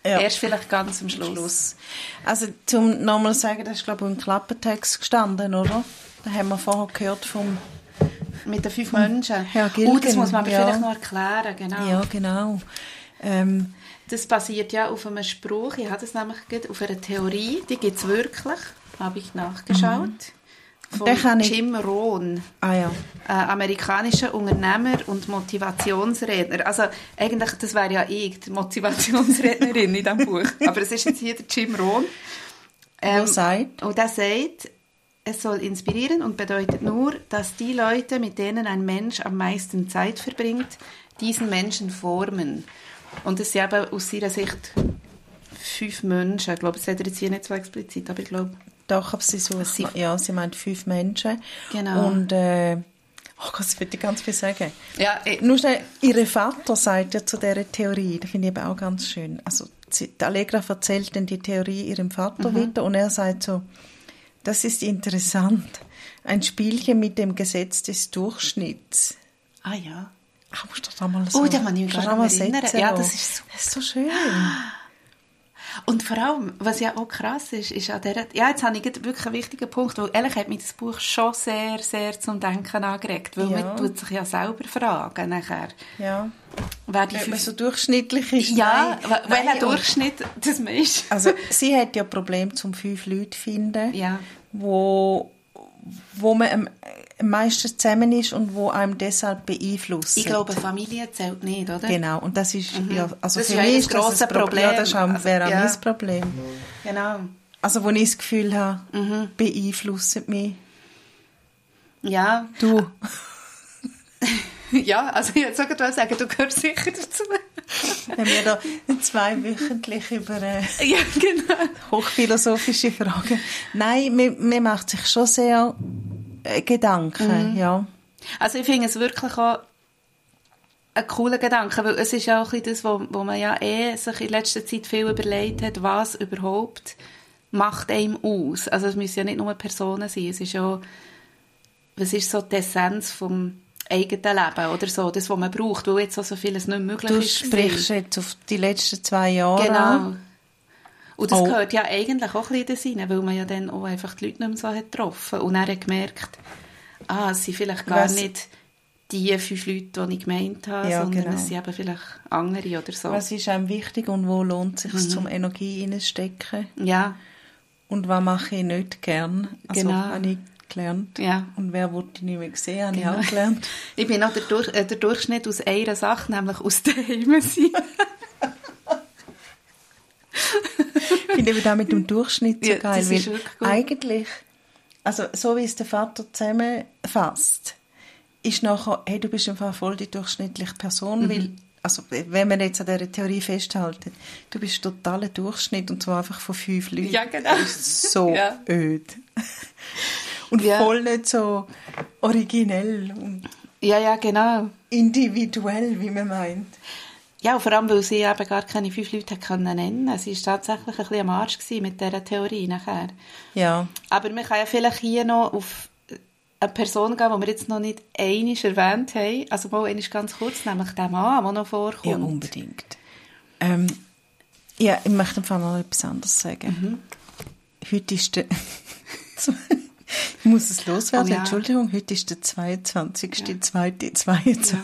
Speaker 2: Ja.
Speaker 1: Erst vielleicht ganz am Schluss.
Speaker 2: Schluss. Also zum nochmal sagen, das ist glaube ich im Klappentext gestanden, oder? Da haben wir vorher gehört vom...
Speaker 1: Mit den fünf Menschen.
Speaker 2: Herr
Speaker 1: oh, das muss man aber
Speaker 2: ja.
Speaker 1: vielleicht noch erklären, genau.
Speaker 2: Ja, genau. Ähm,
Speaker 1: das basiert ja auf einem Spruch, ich habe das nämlich auf einer Theorie, die gibt es wirklich, habe ich nachgeschaut. Mhm. Von Jim Rohn,
Speaker 2: ah, ja.
Speaker 1: äh, amerikanischer Unternehmer und Motivationsredner. Also eigentlich, das wäre ja ich, die Motivationsrednerin in diesem Buch. Aber es ist jetzt hier der Jim Rohn.
Speaker 2: Ähm, sagt?
Speaker 1: Und der sagt, es soll inspirieren und bedeutet nur, dass die Leute, mit denen ein Mensch am meisten Zeit verbringt, diesen Menschen formen. Und das sind eben aus ihrer Sicht fünf Menschen. Ich glaube, das sagt er jetzt hier nicht so explizit, aber ich glaube...
Speaker 2: Doch, aber sie sie, ja, sie meint fünf Menschen.
Speaker 1: Genau.
Speaker 2: Und, äh, oh Gott, das würde ich ganz viel sagen.
Speaker 1: Ja,
Speaker 2: ich, Nur schnell, ihre Vater sagt ja zu dieser Theorie, das finde ich eben auch ganz schön. Also, die Allegra erzählt dann die Theorie ihrem Vater mhm. weiter und er sagt so, das ist interessant. Ein Spielchen mit dem Gesetz des Durchschnitts.
Speaker 1: Ah ja.
Speaker 2: Ach, musst du da mal so...
Speaker 1: Oh, da kann ich mich nicht erinnern.
Speaker 2: Ja, das ist, so, das ist so schön.
Speaker 1: Und vor allem, was ja auch krass ist, ist an dieser, ja, jetzt habe ich wirklich einen wichtigen Punkt, weil ehrlich hat mich das Buch schon sehr, sehr zum Denken angeregt, weil ja. man tut sich ja selber fragen nachher.
Speaker 2: Ja.
Speaker 1: Wer die
Speaker 2: fünf... so durchschnittlich ist.
Speaker 1: Ja, welcher Durchschnitt das man ist.
Speaker 2: Also, sie hat ja Probleme, zum fünf Leute zu finden,
Speaker 1: ja.
Speaker 2: wo, wo man am meisten zusammen ist und wo einem deshalb beeinflusst.
Speaker 1: Ich glaube, Familie zählt nicht, oder?
Speaker 2: Genau, und das ist, mhm. ja, also
Speaker 1: das
Speaker 2: für
Speaker 1: ist
Speaker 2: mich
Speaker 1: ist das ein Problem.
Speaker 2: Ja, das also, wäre auch ja. mein Problem.
Speaker 1: Genau.
Speaker 2: Also, wo ich das Gefühl habe, mhm. beeinflusst mich.
Speaker 1: Ja.
Speaker 2: Du.
Speaker 1: ja, also ich wollte sagen, du gehörst sicher dazu.
Speaker 2: Haben wir da zweiwöchentlich über äh,
Speaker 1: ja, genau.
Speaker 2: hochphilosophische Fragen. Nein, mir, mir macht sich schon sehr äh, Gedanken, mhm. ja.
Speaker 1: Also ich finde es wirklich auch ein cooler Gedanke, weil es ist ja auch das, wo, wo man ja eh sich in letzter Zeit viel überlegt hat, was überhaupt macht einem aus. Also es müssen ja nicht nur Personen sein, es ist ja, was ist so die Essenz vom eigenen Leben oder so, das, was man braucht, weil jetzt so vieles nicht möglich
Speaker 2: du
Speaker 1: ist.
Speaker 2: Du sprichst jetzt auf die letzten zwei Jahre
Speaker 1: Genau. Und das oh. gehört ja eigentlich auch ein bisschen rein, weil man ja dann auch einfach die Leute nicht mehr so hat getroffen und dann hat gemerkt, ah, es sind vielleicht gar Was? nicht die fünf Leute, die ich gemeint habe, ja, sondern genau. es sind eben vielleicht andere oder so.
Speaker 2: Was ist einem wichtig und wo lohnt es sich, mhm. zum Energie reinstecken?
Speaker 1: Ja.
Speaker 2: Und was mache ich nicht gern? Also,
Speaker 1: genau.
Speaker 2: habe ich gelernt.
Speaker 1: Ja.
Speaker 2: Und wer wollte ich nicht mehr sehen, habe genau. ich auch gelernt.
Speaker 1: ich bin auch der, Durch äh, der Durchschnitt aus einer Sache, nämlich aus daheim sein.
Speaker 2: ich finde eben auch mit dem Durchschnitt so
Speaker 1: ja,
Speaker 2: geil, weil eigentlich, also so wie es der Vater zusammenfasst, ist nachher, hey, du bist einfach voll die durchschnittliche Person, mhm. weil also wenn man jetzt an dieser Theorie festhalten, du bist totaler Durchschnitt und zwar einfach von fünf Leuten.
Speaker 1: Ja, genau.
Speaker 2: Das ist so
Speaker 1: ja.
Speaker 2: öd. Und ja. voll nicht so originell und
Speaker 1: ja, ja, genau.
Speaker 2: individuell, wie man meint.
Speaker 1: Ja, vor allem, weil sie eben gar keine fünf Leute können nennen konnte. Sie war tatsächlich ein bisschen am Arsch mit dieser Theorie nachher.
Speaker 2: Ja.
Speaker 1: Aber man kann ja vielleicht hier noch auf eine Person gehen, die wir jetzt noch nicht einig erwähnt haben. Also mal einmal ganz kurz, nämlich der Mann, der noch vorkommt.
Speaker 2: Ja, unbedingt. Ähm, ja, ich möchte einfach noch etwas anderes sagen. Mhm. Heute ist der... ich muss es loswerden, oh, ja. Entschuldigung, heute ist der 22.02.22. Ja.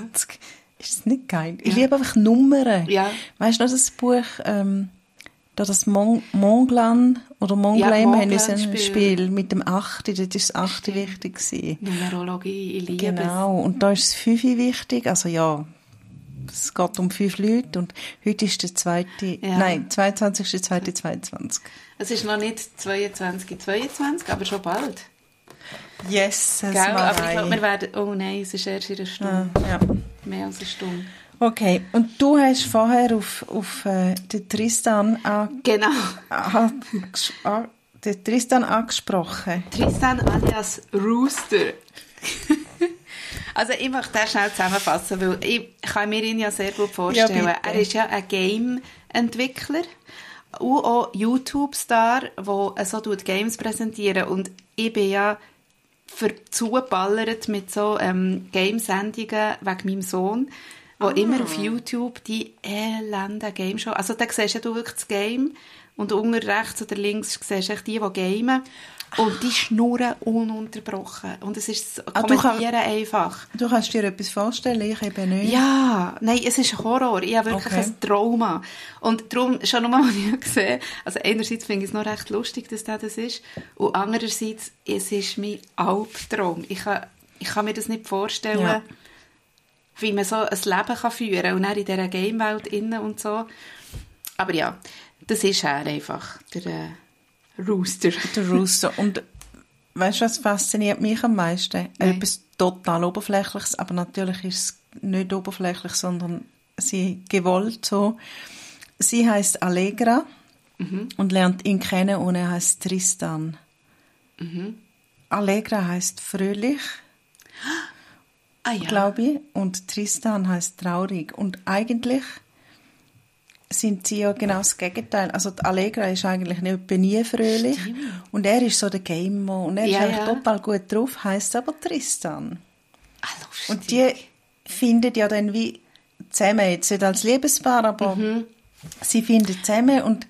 Speaker 2: Ist das nicht geil? Ich liebe einfach Nummern.
Speaker 1: Ja.
Speaker 2: Weißt du noch das Buch, ähm, da das Mon Monglan oder Monglan ja, haben wir ein Spiel. Spiel mit dem Achte, das ist das Achte wichtig gewesen.
Speaker 1: Numerologie, ich liebe
Speaker 2: Genau, und da ist das Fünfe wichtig, also ja, es geht um fünf Leute und heute ist der zweite, ja. nein, 22. 22.
Speaker 1: Es ist noch nicht 22, 22, aber schon bald.
Speaker 2: Yes,
Speaker 1: es Gell? Aber ich glaube, wir werden, oh nein, es ist erst in einer Stunde.
Speaker 2: Ah, ja.
Speaker 1: Mehr als eine Stunde.
Speaker 2: Okay, und du hast vorher auf, auf äh, den Tristan an
Speaker 1: genau.
Speaker 2: an, an, den Tristan angesprochen.
Speaker 1: Tristan alias Rooster. also ich möchte das schnell zusammenfassen, weil ich kann mir ihn ja sehr gut vorstellen. Ja, er ist ja ein Game-Entwickler und auch YouTube-Star, der so Games präsentiert. Und ich bin ja zugeballert mit so ähm, Game-Sendungen wegen meinem Sohn, wo ah. immer auf YouTube die elende Game-Show, also da siehst du wirklich das Game und unten rechts oder links siehst du die, die gamen. Und die schnurren ununterbrochen. Und es ist
Speaker 2: Ah, du
Speaker 1: Kommentieren einfach.
Speaker 2: Du kannst dir etwas vorstellen, ich eben nicht.
Speaker 1: Ja, nein, es ist ein Horror. Ich habe wirklich
Speaker 2: Okay.
Speaker 1: ein Trauma. Und darum, schon nur, was ich gesehen also einerseits finde ich es noch recht lustig, dass das das ist. Und andererseits, es ist mein Albtraum. Ich kann, ich kann mir das nicht vorstellen,
Speaker 2: Ja.
Speaker 1: wie man so ein Leben kann führen kann und dann in dieser Gamewelt innen und so. Aber ja, das ist er einfach, der äh, Rooster.
Speaker 2: Der Rooster. Und weißt du, was fasziniert mich am meisten?
Speaker 1: Nein.
Speaker 2: Etwas total Oberflächliches, aber natürlich ist es nicht oberflächlich, sondern sie gewollt so. Sie heißt Allegra und lernt ihn kennen und er heißt Tristan. Allegra heißt fröhlich,
Speaker 1: Ah ja.
Speaker 2: glaube ich, und Tristan heißt traurig. Und eigentlich sind sie ja genau das Gegenteil. Also Allegra ist eigentlich nicht nie fröhlich und er ist so der Gamer und er
Speaker 1: Ja,
Speaker 2: ist eigentlich
Speaker 1: ja.
Speaker 2: total gut drauf, heißt aber Tristan.
Speaker 1: Ah.
Speaker 2: Und die finden ja dann wie zusammen, jetzt nicht als Liebespaar, aber
Speaker 1: Mhm.
Speaker 2: sie finden zusammen und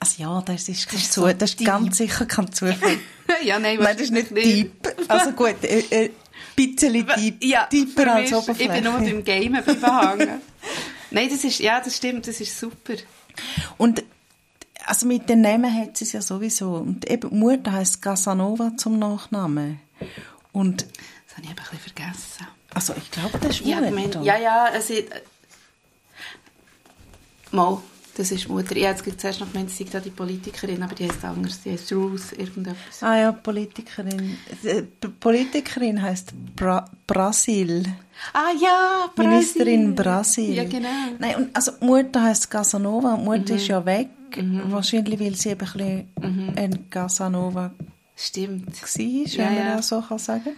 Speaker 2: also ja, das ist, kein
Speaker 1: ist so
Speaker 2: das ist ganz sicher kein Zufall.
Speaker 1: ja, nein,
Speaker 2: Nein, das ist nicht deep. Also gut, äh, äh, bisschen deep,
Speaker 1: Ja, für
Speaker 2: als Oberfläche.
Speaker 1: Ich bin nur beim Gamen bleiben hängen. Nein, das ist, ja, das stimmt, das ist super.
Speaker 2: Und also mit den Namen hat sie es ja sowieso. Und eben Mutter heißt Casanova zum Nachnamen. Und
Speaker 1: Das habe ich ein bisschen vergessen.
Speaker 2: also ich glaube, das ist
Speaker 1: Ja,
Speaker 2: Mutter.
Speaker 1: ja, ja, es ist... Mal, das ist Mutter. Ich habe jetzt zuerst noch gemeint, sie sei da die Politikerin, aber die heißt anders. Die heißt Ruth, irgendetwas.
Speaker 2: Ah ja, Politikerin. Äh, Politikerin heißt Bra Brasil.
Speaker 1: Ah ja, Brasil.
Speaker 2: Ministerin Brasil.
Speaker 1: Ja, genau.
Speaker 2: Nein, und also Mutter heißt Casanova. Mutter
Speaker 1: Mhm.
Speaker 2: ist ja weg. Wahrscheinlich, weil sie eben ein bisschen ein Casanova
Speaker 1: Stimmt.
Speaker 2: war, wenn
Speaker 1: Mhm. Ja,
Speaker 2: man
Speaker 1: ja.
Speaker 2: das so kann sagen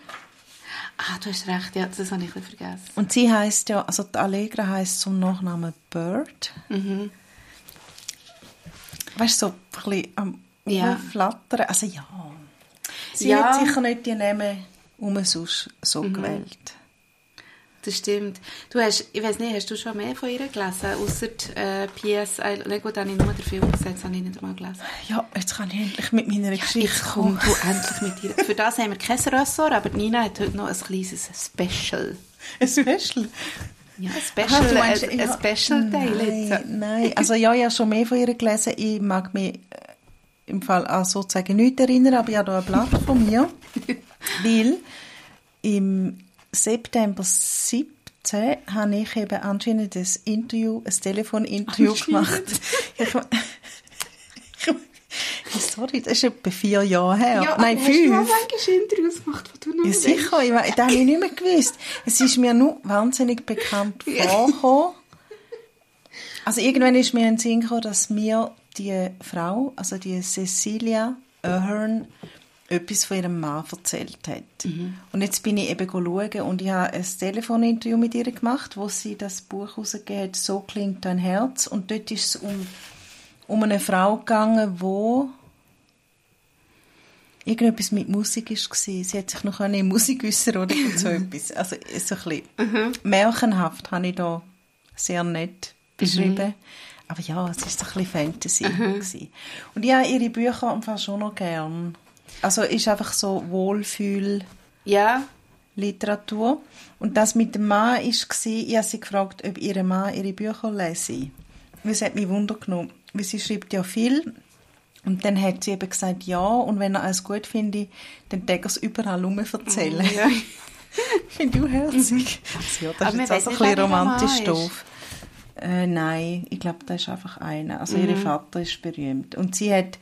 Speaker 1: Ah, du hast recht, ja, das habe ich ein bisschen vergessen.
Speaker 2: Und sie heißt ja, also die Allegra heißt zum Nachnamen Bird.
Speaker 1: Mhm.
Speaker 2: Weißt du, so ein bisschen am
Speaker 1: Ja.
Speaker 2: Flattern. Also ja. Sie
Speaker 1: Ja.
Speaker 2: hat sicher nicht die Namen um sonst so
Speaker 1: Mhm.
Speaker 2: gewählt.
Speaker 1: Das stimmt. Du hast, ich weiß nicht, hast du schon mehr von ihr gelesen? Ausser äh, PS, nein, gut, habe ich nur den Film gesehen, das habe ich nicht einmal gelesen.
Speaker 2: Ja, jetzt kann ich endlich mit meiner Geschichte
Speaker 1: Jetzt komm
Speaker 2: kommen.
Speaker 1: du endlich mit dir. Für das haben wir kein Ressort, aber Nina hat heute noch ein kleines Special.
Speaker 2: Ein Special?
Speaker 1: Ja,
Speaker 2: Aha,
Speaker 1: Special,
Speaker 2: du meinst,
Speaker 1: ein, ein
Speaker 2: ja,
Speaker 1: Special-Teil
Speaker 2: Nein, nein. Also ja, ich habe schon mehr von ihr gelesen. Ich mag mich äh, im Fall an sozusagen nicht erinnern, aber ich habe hier ein Blatt von mir. weil im September 17 habe ich eben anscheinend ein Interview, ein Telefoninterview gemacht. Ich, sorry, das ist etwa vier Jahre her. Nein,
Speaker 1: aber Hast du mal
Speaker 2: fünf.
Speaker 1: Interviews gemacht, die du noch
Speaker 2: Ja,
Speaker 1: nicht
Speaker 2: sicher, ich, das habe ich nicht mehr gewusst. Es ist mir nur wahnsinnig bekannt vorgekommen. Also irgendwann ist mir in den Sinn gekommen, dass mir die Frau, also die Cecilia Ahern, etwas von ihrem Mann erzählt hat. Und jetzt bin ich eben schauen und ich habe ein Telefoninterview mit ihr gemacht, wo sie das Buch herausgegeben hat, «So klingt dein Herz». Und dort ist es um, um eine Frau gegangen, wo irgendetwas mit Musik war. Sie hat sich noch in Musik äußern oder so etwas. Also so ein bisschen märchenhaft habe ich da sehr nett beschrieben. Aber ja, es war so ein bisschen Fantasy. gewesen. Und habe ihre Bücher einfach schon noch gern. Also es ist einfach so Wohlfühl...
Speaker 1: Ja,
Speaker 2: Literatur. Und das mit dem Mann war, ich habe sie gefragt, ob ihr Mann ihre Bücher lese. Weil Es hat mich Wunder genommen. Weil sie schreibt ja viel. Und dann hat sie eben gesagt, ja, und wenn er alles gut findet, dann darf er es überall rum erzählen.
Speaker 1: ja.
Speaker 2: Finde ich auch herzig. Ja, das
Speaker 1: Aber
Speaker 2: ist jetzt
Speaker 1: weiss
Speaker 2: also ein bisschen romantisch doof. Äh, nein, ich glaube, das ist einfach einer. Also
Speaker 1: Mhm.
Speaker 2: ihr Vater ist berühmt. Und sie hat,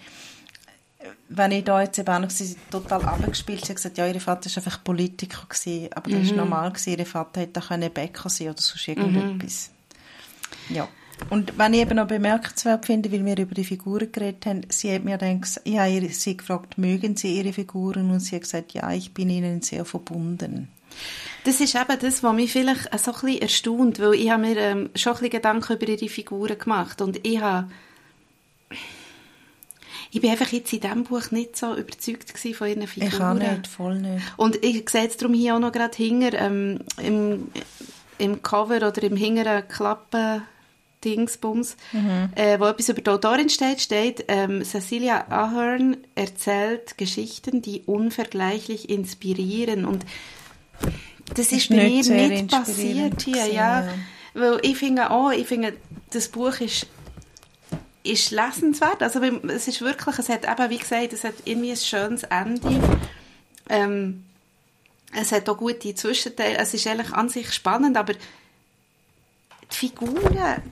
Speaker 2: wenn ich da jetzt eben auch noch sie ist total abgespielt, sie hat gesagt, ja, ihr Vater war einfach Politiker gewesen, aber das
Speaker 1: Mhm.
Speaker 2: war normal gewesen. Ihr Vater hätte auch können Bäcker sein oder sonst irgendetwas.
Speaker 1: Mhm.
Speaker 2: Ja. Und wenn ich eben noch bemerkenswert finde, weil wir über die Figuren geredet haben, sie hat mir dann gesagt, ich habe sie gefragt, mögen Sie Ihre Figuren? Und sie hat gesagt, ja, ich bin ihnen sehr verbunden.
Speaker 1: Das ist eben das, was mich vielleicht so ein bisschen erstaunt, weil ich habe mir ähm, schon ein bisschen Gedanken über ihre Figuren gemacht und ich habe ich bin einfach jetzt in diesem Buch nicht so überzeugt von ihren Figuren.
Speaker 2: Ich auch nicht, voll nicht.
Speaker 1: Und ich sehe jetzt darum hier auch noch gerade hinter, ähm, im, im Cover oder im hinteren Klappenteil Dingsbums, äh, wo etwas über die Autorin steht, steht, ähm, Cecilia Ahern erzählt Geschichten, die unvergleichlich inspirieren und das ist, bei
Speaker 2: nicht sehr
Speaker 1: mir nicht passiert hier,
Speaker 2: gewesen,
Speaker 1: ja.
Speaker 2: ja.
Speaker 1: Weil ich finde auch, ich finde, das Buch ist ist lesenswert. Also es ist wirklich, es hat eben, wie gesagt, es hat irgendwie ein schönes Ende. Ähm, es hat auch gute Zwischenteile. Es ist eigentlich an sich spannend, aber die Figuren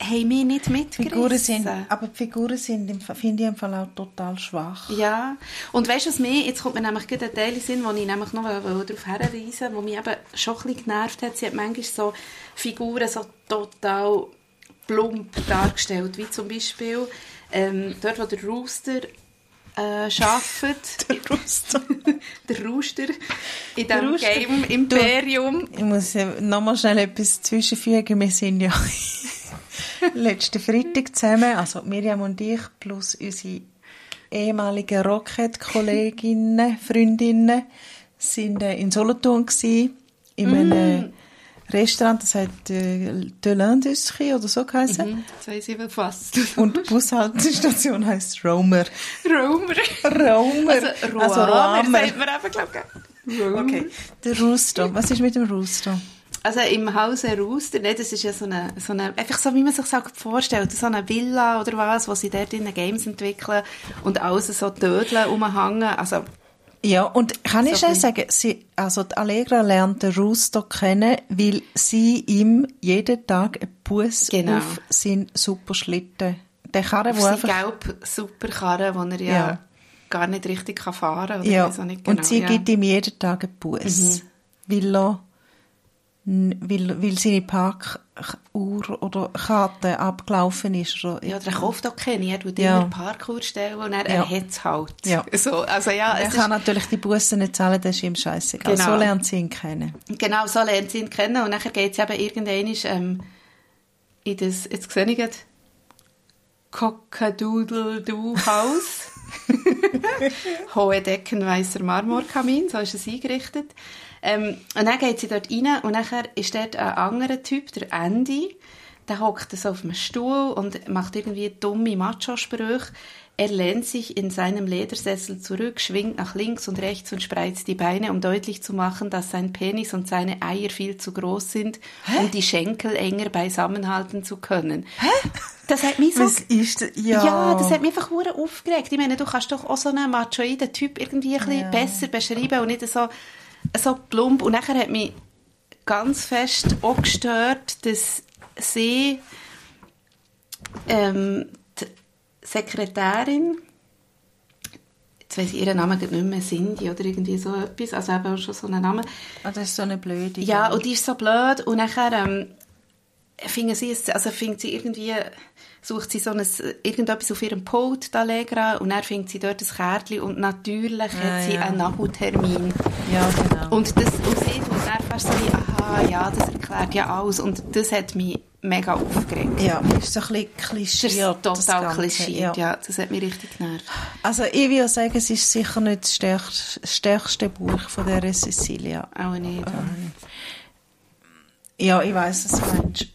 Speaker 1: haben mich nicht mitgerissen.
Speaker 2: Figuren sind, aber die Figuren sind, finde ich im Fall auch total schwach.
Speaker 1: Ja, und weißt du was mehr? Jetzt kommt mir nämlich gerade ein Teil in den Sinn, wo ich nämlich noch darauf hinweisen wo mich eben schon ein bisschen genervt hat. Sie hat manchmal so Figuren so total plump dargestellt, wie zum Beispiel ähm, dort, wo der Rooster äh, arbeitet.
Speaker 2: Der Rooster.
Speaker 1: der Rooster in diesem
Speaker 2: Rooster.
Speaker 1: Game Imperium.
Speaker 2: Ich muss noch mal schnell etwas zwischenfügen. Wir sind ja letzten Freitag zusammen, also Miriam und ich, plus unsere ehemaligen Rocket-Kolleginnen, Freundinnen, sind äh, in Solothurn gewesen, in einem Restaurant, das heißt äh, De l'Industrie oder so geheißen.
Speaker 1: Mhm, Jetzt weiss ich fast.
Speaker 2: Und die Bushaltestation heisst Romer.
Speaker 1: Romer.
Speaker 2: Romer.
Speaker 1: Also, Romer,
Speaker 2: Also Romer.
Speaker 1: sagt man eben, glaube ich.
Speaker 2: Okay. Der Rooster. Was ist mit dem Rooster?
Speaker 1: Also im Hause Rooster, ne, das ist ja so eine, so eine, einfach so, wie man sich das vorstellt, so eine Villa oder was, wo sie dort in Games entwickeln und alles so Tödeln rumhängen. Also,
Speaker 2: Ja, und kann ich
Speaker 1: So
Speaker 2: schnell
Speaker 1: ein
Speaker 2: sagen, sie, also die Allegra lernt den Rooster kennen, weil sie ihm jeden Tag einen Bus
Speaker 1: Genau.
Speaker 2: auf seinen super Schlitten, der Karre,
Speaker 1: auf
Speaker 2: wo einfach,
Speaker 1: gelbe Superkarre, die er ja,
Speaker 2: Ja.
Speaker 1: gar nicht richtig kann fahren kann.
Speaker 2: Ja,
Speaker 1: ich genau.
Speaker 2: und sie
Speaker 1: ja.
Speaker 2: gibt ihm jeden Tag einen Bus, weil er, weil, weil seine Parkuhr oder Karte abgelaufen ist. Oder
Speaker 1: ja, der kauft auch keine. Er tut
Speaker 2: Ja.
Speaker 1: immer Parkour stellen und er,
Speaker 2: Ja.
Speaker 1: er hat es halt.
Speaker 2: Ja.
Speaker 1: So, also ja,
Speaker 2: er
Speaker 1: es
Speaker 2: kann natürlich die Busse nicht zahlen, das ist ihm scheißegal.
Speaker 1: Genau.
Speaker 2: So lernt sie ihn kennen.
Speaker 1: genau so lernt sie ihn kennen und nachher geht es eben irgendwann ähm, in das, jetzt sehe ich gerade, Cockadoodle-Doo-Haus. Hohe Decken, weißer Marmorkamin, so ist es eingerichtet. Ähm, und dann geht sie dort rein und nachher ist dort ein anderer Typ, der Andy, der hockt so auf einem Stuhl und macht irgendwie dumme Macho-Sprüche. Er lehnt sich in seinem Ledersessel zurück, schwingt nach links und rechts und spreizt die Beine, um deutlich zu machen, dass sein Penis und seine Eier viel zu groß sind, um die Schenkel enger beisammenhalten zu können. Das hat mich so...
Speaker 2: Was ist das?
Speaker 1: Ja.
Speaker 2: Ja.
Speaker 1: das hat mich einfach aufgeregt. Ich meine, du kannst doch auch so einen machoiden Typ irgendwie ein bisschen
Speaker 2: Ja.
Speaker 1: besser beschreiben und nicht so, so plump. Und nachher hat mich ganz fest auch gestört, dass sie ähm, die Sekretärin jetzt weiss ich ihren Namen nicht mehr, Cindy oder irgendwie so etwas, also eben auch schon so einen Namen.
Speaker 2: Ah, das ist so eine blöde.
Speaker 1: Ja, und die ist so blöd und nachher ähm, finden sie, es- also findet sie irgendwie, sucht sie so ein, irgendetwas auf ihrem Pult, da Allegra, und dann findet sie dort ein Kärtchen und natürlich hat
Speaker 2: Ja,
Speaker 1: sie
Speaker 2: ja.
Speaker 1: einen Nachholtermin.
Speaker 2: Ja, genau.
Speaker 1: Und, das, und sie tut dann fast so wie, aha, ja, das erklärt ja alles. Und das hat mich mega aufgeregt.
Speaker 2: ja, ist so ein bisschen
Speaker 1: Das
Speaker 2: klischiert.
Speaker 1: ist
Speaker 2: das
Speaker 1: total
Speaker 2: Ganze,
Speaker 1: klischiert, ja. Das hat mich richtig genervt.
Speaker 2: Also ich würde sagen, es ist sicher nicht das stärkste, stärkste Buch von der Cecilia.
Speaker 1: Auch nicht.
Speaker 2: Ja, ich weiß es meinst.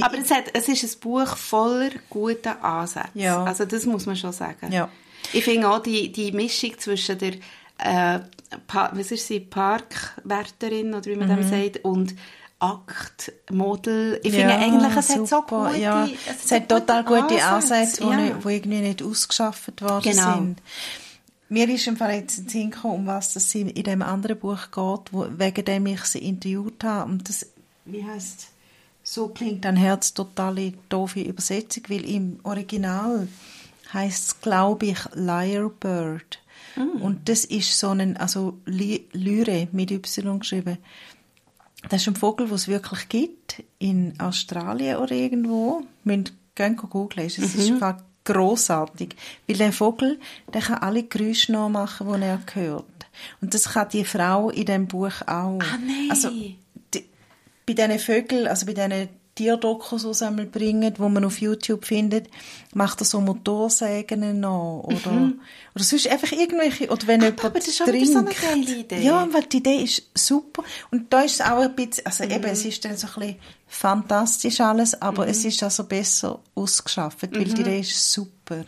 Speaker 1: Aber es, hat, es ist ein Buch voller guter Ansätze.
Speaker 2: Ja.
Speaker 1: Also das muss man schon sagen.
Speaker 2: Ja.
Speaker 1: Ich finde auch die, die Mischung zwischen der äh, pa was ist sie, Parkwärterin oder wie man
Speaker 2: Mhm.
Speaker 1: dem sagt und Aktmodel. Ich
Speaker 2: ja,
Speaker 1: finde eigentlich, es hat so
Speaker 2: super,
Speaker 1: gute,
Speaker 2: ja. Es, hat total gute Ansätze, die
Speaker 1: ja.
Speaker 2: irgendwie nicht ausgeschafft worden
Speaker 1: Genau.
Speaker 2: sind. Mir ist im Fall jetzt in den Sinn gekommen, um was es in in dem anderen Buch geht, wo, wegen dem ich sie interviewt habe. Und das, wie heißt so klingt ein Herz totale doofe Übersetzung, weil im Original heißt es, glaube ich, Lyrebird. Und das ist so ein, also Ly- Lyre mit Y geschrieben. Das ist ein Vogel, den es wirklich gibt, in Australien oder irgendwo. Müssen gerne googeln, es ist einfach grossartig. Weil der Vogel, der kann alle Geräusche nachmachen, die er hört. Und das kann die Frau in dem Buch auch.
Speaker 1: Ah, nein.
Speaker 2: Also, bei diesen Vögeln, also bei diesen Tierdokus bringt, wo man auf YouTube findet, macht er so Motorsägen noch oder, mhm. oder sonst einfach irgendwelche, oder wenn
Speaker 1: aber,
Speaker 2: jemand
Speaker 1: aber das ist
Speaker 2: trinkt.
Speaker 1: so eine geile Idee.
Speaker 2: Ja, weil die Idee ist super und da ist es auch ein bisschen, also
Speaker 1: Mhm.
Speaker 2: eben, es ist dann so ein bisschen fantastisch alles, aber
Speaker 1: Mhm.
Speaker 2: es ist also besser ausgeschafft, weil die Idee ist super.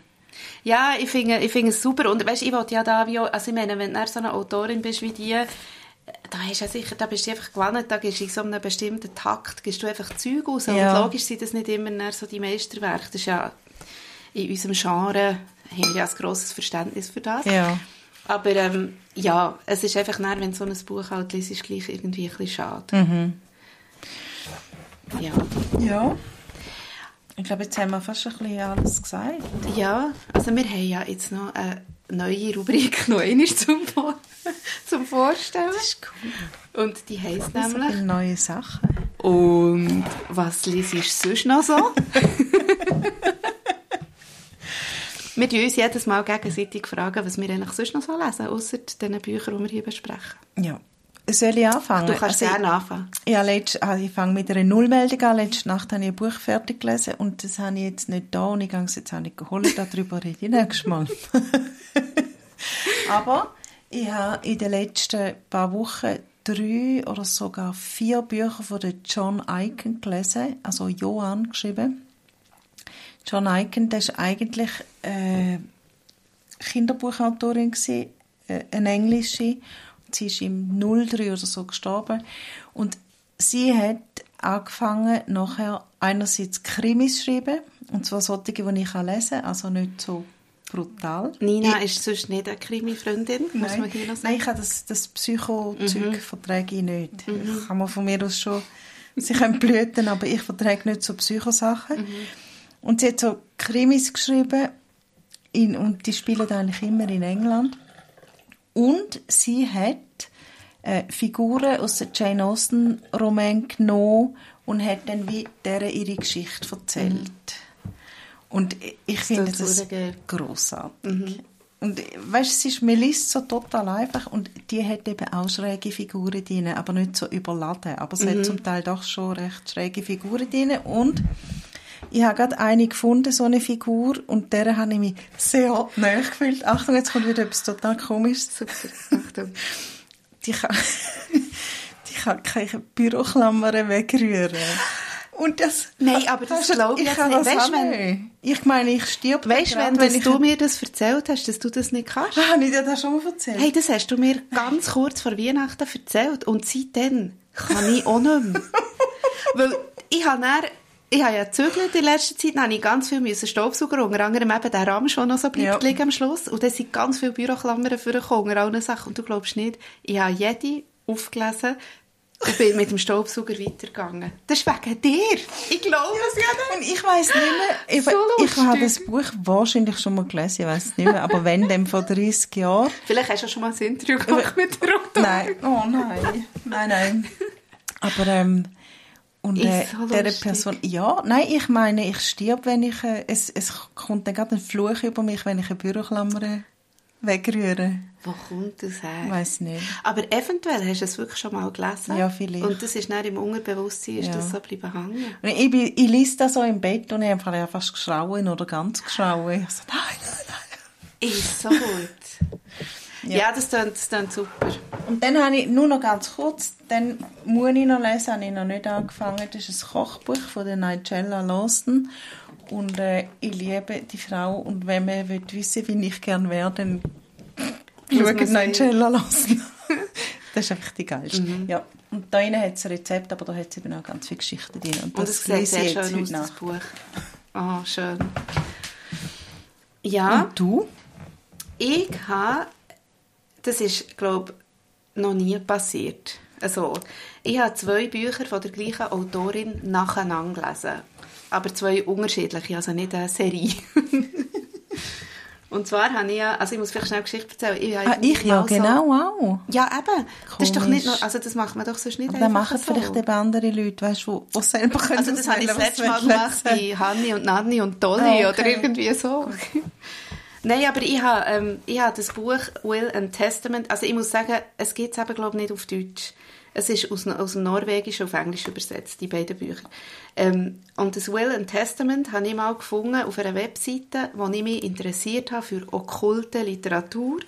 Speaker 1: Ja, ich finde, ich finde es super. Und weißt, ich wollte ja da, wie also ich meine, wenn du so eine Autorin bist wie die, da hast du ja sicher, da bist du einfach gewandt, da gehst du in so einem bestimmten Takt, gehst du einfach Zeug raus.
Speaker 2: Ja.
Speaker 1: Und logisch sind das nicht immer so die Meisterwerke. Das ist ja, in unserem Genre haben wir ja ein grosses Verständnis für das.
Speaker 2: Ja.
Speaker 1: Aber ähm, ja, es ist einfach dann, wenn du so ein Buch halt liest, ist gleich irgendwie ein bisschen schade.
Speaker 2: Mhm.
Speaker 1: Ja.
Speaker 2: Ja. Ich glaube, jetzt haben wir fast ein bisschen alles gesagt.
Speaker 1: Ja, also wir haben ja jetzt noch eine neue Rubrik noch einmal zum, Vor zum Vorstellen.
Speaker 2: Das ist cool.
Speaker 1: Und die heisst
Speaker 2: So
Speaker 1: nämlich
Speaker 2: viele neue Sachen.
Speaker 1: «Und was liest du sonst noch so?» Wir fragen uns jedes Mal gegenseitig, fragen, was wir eigentlich sonst noch so lesen, außer den Büchern, die wir hier besprechen.
Speaker 2: Ja. Soll ich anfangen?
Speaker 1: Du kannst
Speaker 2: Also,
Speaker 1: gerne anfangen.
Speaker 2: Ja, letzt, also ich fange mit einer Nullmeldung an. Letzte Nacht habe ich ein Buch fertig gelesen und das habe ich jetzt nicht da und ich gehe es jetzt auch nicht geholt. Darüber rede ich nächstes Mal. Aber ich habe in den letzten paar Wochen drei oder sogar vier Bücher von der John Aiken gelesen, also Johann geschrieben. John Aiken, das ist eigentlich äh, Kinderbuchautorin gewesen, äh, eine englische. Sie ist im 03 oder so gestorben. Und sie hat angefangen, nachher einerseits Krimis zu schreiben, und zwar solche, die ich lesen kann, also nicht so brutal.
Speaker 1: Nina ist sonst nicht eine Krimi-Freundin, muss man hier noch
Speaker 2: Nein,
Speaker 1: sagen.
Speaker 2: ich habe das, das Psycho-Zeug verträge ich nicht. Ich kann man von mir aus schon, sie können blüten, aber ich verträge nicht so Psychosachen. Und sie hat so Krimis geschrieben in, und die spielen eigentlich immer in England. Und sie hat äh, Figuren aus den Jane Austen Roman genommen und hat dann wie deren ihre Geschichte erzählt. Und ich- ich finde das
Speaker 1: geil.
Speaker 2: grossartig. Und weißt, es ist, man liest so total einfach und die hat eben auch schräge Figuren drin, aber nicht so überladen. Aber es hat zum Teil doch schon recht schräge Figuren drin und ich habe gerade eine gefunden, so eine Figur, und der habe ich mich sehr nahe gefühlt. Achtung, jetzt kommt wieder etwas total komisches.
Speaker 1: Super, Achtung.
Speaker 2: Die kann, die kann keine Büroklammern wegrühren. Und das...
Speaker 1: Nein, aber das glaube ich
Speaker 2: ich
Speaker 1: jetzt nicht. du, wenn-.
Speaker 2: Ich meine, ich stirb
Speaker 1: Weißt wenn,
Speaker 2: ich...
Speaker 1: du mir das erzählt hast, dass du das nicht kannst?
Speaker 2: Ah, habe ich dir das schon mal erzählt?
Speaker 1: Hey, das hast du mir ganz kurz vor Weihnachten erzählt. Und seitdem kann ich auch nicht mehr. Weil ich habe dann, ich habe ja gezögert in letzter Zeit, dann habe ich ganz viel müssen Staubsauger, unter anderem eben den Ramsch, der noch so bleibt
Speaker 2: Ja.
Speaker 1: am Schluss. Und dann sind ganz viele Büroklammern vorgekommen, unter allen Sachen. Und du glaubst nicht, ich habe jede aufgelesen und bin mit dem Staubsauger weitergegangen. Das ist wegen dir. Ich glaube es ja
Speaker 2: Und ich weiß nicht mehr, ich,
Speaker 1: So
Speaker 2: ich habe das. Buch wahrscheinlich schon mal gelesen, ich weiß es nicht mehr, aber wenn, dann vor 30 Jahren.
Speaker 1: Vielleicht hast du schon mal ein Interview gemacht mit der Autorin.
Speaker 2: Nein, oh nein, nein, nein. Aber, ähm, und
Speaker 1: Ist
Speaker 2: äh,
Speaker 1: so
Speaker 2: dieser
Speaker 1: lustig.
Speaker 2: Person, ja, nein, ich meine, ich stirb, wenn ich, äh, es, es kommt dann gerade ein Fluch über mich, wenn ich eine Büroklammer wegrühre.
Speaker 1: Wo kommt das her?
Speaker 2: Ich weiß nicht.
Speaker 1: Aber eventuell hast du es wirklich schon mal gelesen.
Speaker 2: Ja, vielleicht.
Speaker 1: Und das ist dann im Unterbewusstsein ist
Speaker 2: Ja.
Speaker 1: das so bleiben hängen.
Speaker 2: Und ich, bin, ich lese das so im Bett und ich habe fast geschrauen oder ganz geschrauen. Ich so, nein, nein, nein.
Speaker 1: Ist so gut. Ja. das klingt, das klingt super.
Speaker 2: Und dann habe ich, nur noch ganz kurz, dann muss ich noch lesen, habe ich noch nicht angefangen. Das ist ein Kochbuch von der Nigella Lawson. Und äh, ich liebe die Frau. Und wenn man will wissen wie ich gerne wäre, dann schaut. Nigella Lawson. das ist einfach die geilste. Ja. Und da innen hat es ein Rezept, aber da hat es eben auch ganz viele Geschichten drin. Und
Speaker 1: Und
Speaker 2: das
Speaker 1: es sieht sehr schön aus,
Speaker 2: heute
Speaker 1: das
Speaker 2: nach.
Speaker 1: Buch. Ah, schön. Ja,
Speaker 2: Und du?
Speaker 1: ich habe, das ist, glaube ich, noch nie passiert. Also, ich habe zwei Bücher von der gleichen Autorin nacheinander gelesen. Aber zwei unterschiedliche, also nicht eine Serie. Und zwar habe ich ja, also ich muss vielleicht schnell eine Geschichte erzählen. Ich,
Speaker 2: Ah, ich ja,
Speaker 1: mal so-
Speaker 2: genau auch.
Speaker 1: Ja, eben. Das ist doch
Speaker 2: Komisch.
Speaker 1: nicht also das macht man doch sonst nicht
Speaker 2: Aber dann machen
Speaker 1: so.
Speaker 2: vielleicht eben andere Leute, weißt du, die selber können
Speaker 1: Also das habe ich das letzte Mal gemacht bei Hanni und Nanni und Dolly
Speaker 2: Ah, okay.
Speaker 1: oder irgendwie so. Nein, aber ich habe, ähm, ich habe das Buch Will and Testament, also ich muss sagen, es gibt es eben glaube ich nicht auf Deutsch. Es ist aus, aus dem Norwegischen auf Englisch übersetzt, die beiden Bücher. Ähm, und das Will and Testament habe ich mal gefunden auf einer Webseite, wo ich mich interessiert habe für okkulte Literatur.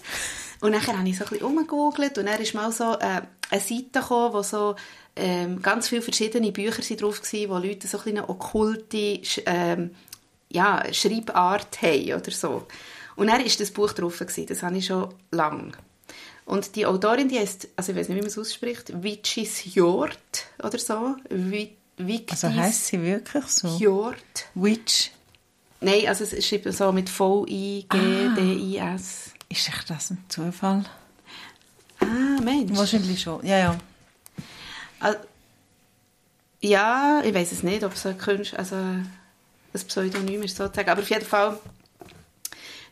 Speaker 1: Und dann habe ich so ein bisschen umgegoogelt und dann ist mal so äh, eine Seite gekommen, wo so ähm, ganz viele verschiedene Bücher sind drauf waren, wo Leute so eine okkulte ähm, ja, Schreibart haben oder so. Und dann war das Buch drauf, gewesen. das habe ich schon lange. Und die Autorin, die heißt, also ich weiß nicht, wie man es ausspricht, Vichis Hjort oder so.
Speaker 2: Victis also heißt sie wirklich so?
Speaker 1: Hjort.
Speaker 2: Witch?
Speaker 1: Nein, also es schreibt so mit V-I-G-D-I-S.
Speaker 2: Ah, ist das ein Zufall?
Speaker 1: Ah, Mensch.
Speaker 2: Wahrscheinlich schon, ja, ja.
Speaker 1: Also, ja, ich weiß es nicht, ob es ein Künstler, also ein Pseudonym ist sozusagen, aber auf jeden Fall,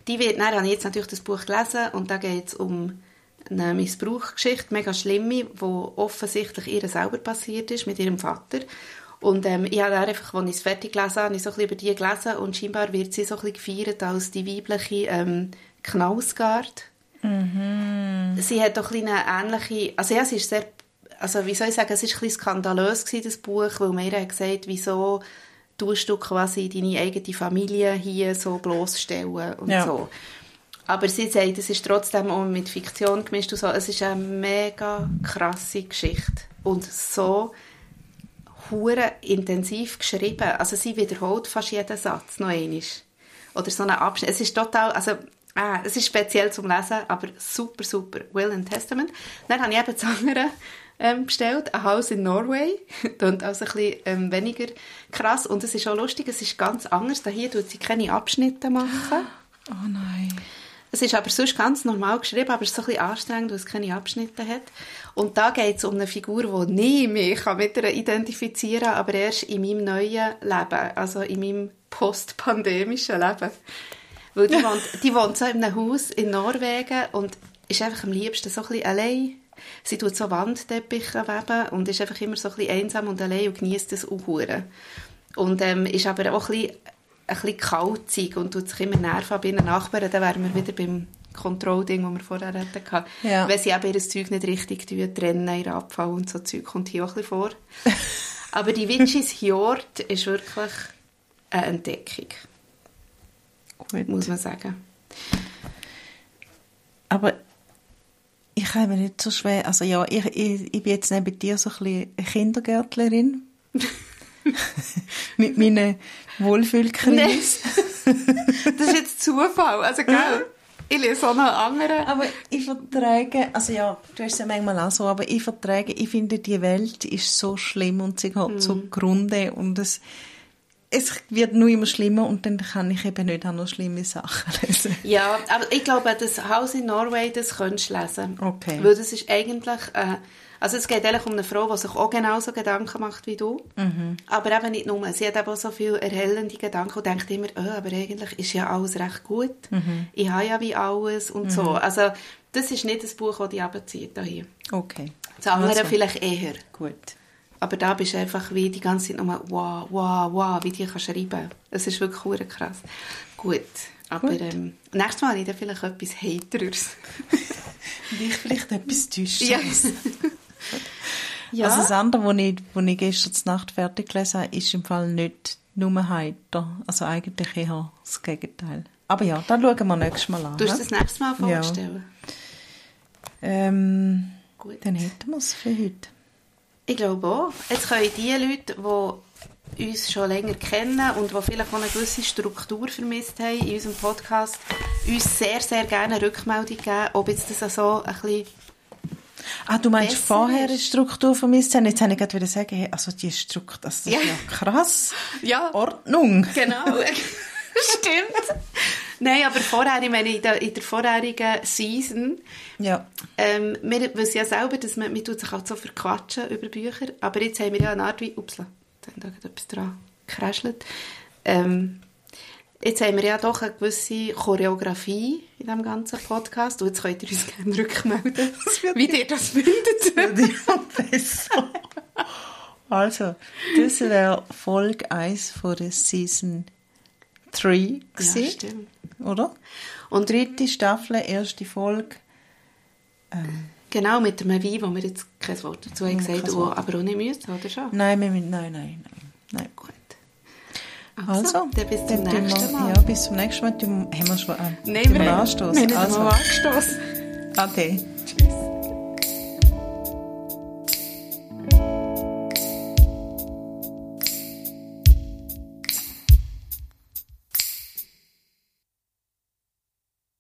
Speaker 1: die wird, dann habe ich jetzt natürlich das Buch gelesen und da geht es um eine Missbrauchsgeschichte, mega schlimme, wo offensichtlich ihr selber passiert ist mit ihrem Vater. Und ähm, ich habe einfach, als ich es fertig gelesen habe, ich so ein bisschen über die gelesen und scheinbar wird sie so ein bisschen gefeiert als die weibliche ähm, Knausgard. Mhm. Sie hat doch ein eine ähnliche, also ja, sie ist sehr, also wie soll ich sagen, es war ein bisschen skandalös gewesen, das Buch, weil mir hat gesagt, wieso tust du quasi deine eigene Familie hier so bloßstellen und ja. so. Aber sie sagt, es ist trotzdem auch mit Fiktion gemischt und so. Es ist eine mega krasse Geschichte. Und so hure intensiv geschrieben. Also sie wiederholt fast jeden Satz noch einmal. Oder so einen Abschnitt. Es ist total, also ah, es ist speziell zum Lesen, aber super, super. Will and Testament. Dann habe ich eben das andere ähm, bestellt, ein Haus in Norway. Und also ein bisschen ähm, weniger krass. Und es ist auch lustig, es ist ganz anders. Da hier tut sie keine Abschnitte machen.
Speaker 2: Oh nein.
Speaker 1: Es ist aber sonst ganz normal geschrieben, aber es ist so ein bisschen anstrengend, weil es keine Abschnitte hat. Und da geht es um eine Figur, die nie mich mit ihr identifizieren kann, aber erst in meinem neuen Leben, also in meinem postpandemischen Leben. Weil die wohnt, die wohnt so in einem Haus in Norwegen und ist einfach am liebsten so ein bisschen allein. Sie tut so Wandteppiche weben und ist einfach immer so ein bisschen einsam und allein und genießt das auch. Und ähm, ist aber auch ein bisschen ein bisschen kalzig und tut sich immer nerven bei den Nachbarn, dann wären wir wieder beim Kontrollding, das wir vorher hatten. Ja. Wenn sie eben ihr Zeug nicht richtig tun, trennen, ihren Abfall und so Zeug kommt hier auch ein bisschen vor. Aber die Witchis Hjort ist wirklich eine Entdeckung. Gut. Muss man sagen.
Speaker 2: Aber ich habe mir nicht so schwer, also ja, ich, ich, ich bin jetzt neben dir so ein bisschen Kindergärtlerin. Mit meinen Wohlfühlkreis.
Speaker 1: das ist jetzt Zufall, also gell? Ich lese auch noch andere.
Speaker 2: Aber ich verträge, also ja, du hast es ja manchmal auch so, aber ich verträge, ich finde, die Welt ist so schlimm und sie geht mm. so Grunde und es, es wird nur immer schlimmer und dann kann ich eben nicht auch noch schlimme Sachen lesen.
Speaker 1: Ja, aber ich glaube, das Haus in Norway, das könntest du lesen.
Speaker 2: Okay.
Speaker 1: Weil das ist eigentlich... Äh, also es geht eigentlich um eine Frau, die sich auch genauso Gedanken macht wie du. Mhm. Aber eben nicht nur. Sie hat eben so viele erhellende Gedanken und denkt immer, oh, aber eigentlich ist ja alles recht gut. Mhm. Ich habe ja wie alles und mhm. so. Also das ist nicht das Buch, das dich abzieht hier.
Speaker 2: Okay.
Speaker 1: Das andere also. vielleicht eher.
Speaker 2: Gut.
Speaker 1: Aber da bist du einfach wie die ganze Zeit nur wow, wow, wow, wie die kann schreiben. Es ist wirklich krass. Gut. Aber ähm, nächstes Mal habe ich dann vielleicht etwas Hateres.
Speaker 2: Ich vielleicht etwas. Ja. Ja. Also das andere, was ich, was ich gestern Nacht fertig gelesen habe, ist im Fall nicht nur heiter. Also eigentlich eher das Gegenteil. Aber ja, dann schauen wir nächstes Mal an.
Speaker 1: Du hast das nächste Mal vorstellen?
Speaker 2: Ja. Ähm, Gut. Dann hätten wir es für heute.
Speaker 1: Ich glaube auch. Jetzt können die Leute, die uns schon länger kennen und die vielleicht auch eine gewisse Struktur vermisst haben in unserem Podcast, uns sehr, sehr gerne eine Rückmeldung geben, ob jetzt das so ein bisschen
Speaker 2: Ah, du meinst vorher eine Struktur vermisst haben? Jetzt habe ich gerade wieder sagen, hey, also die Struktur, das ist ja, ja krass.
Speaker 1: Ja.
Speaker 2: Ordnung.
Speaker 1: Genau. Stimmt. Nein, aber vorher, ich meine, in der, in der vorherigen Season,
Speaker 2: ja.
Speaker 1: ähm, wir wissen ja selber, dass man, man tut sich halt so verquatschen über Bücher, aber jetzt haben wir ja eine Art wie, ups, da hat etwas dran gekräschelt, ähm, Jetzt haben wir ja doch eine gewisse Choreografie in diesem ganzen Podcast. Und jetzt könnt ihr uns gerne rückmelden, wie ihr das findet.
Speaker 2: besser. Also, das wäre Folge 1 von der Season 3 gewesen, ja, stimmt. oder? Und dritte Staffel, erste Folge.
Speaker 1: Ähm, genau, mit dem Wein, den wir jetzt kein Wort dazu haben gesagt, oh, aber auch nicht müssen, oder schon?
Speaker 2: Nein, wir nein, nein, nein. nein.
Speaker 1: Gut.
Speaker 2: Also,
Speaker 1: Also, dann bis zum
Speaker 2: dann
Speaker 1: nächsten Mal.
Speaker 2: Ja, bis zum nächsten Mal. Haben wir schon äh,
Speaker 1: Nein,
Speaker 2: tun
Speaker 1: wir
Speaker 2: wir
Speaker 1: haben, haben
Speaker 2: also,
Speaker 1: angestoßen.
Speaker 2: Ade.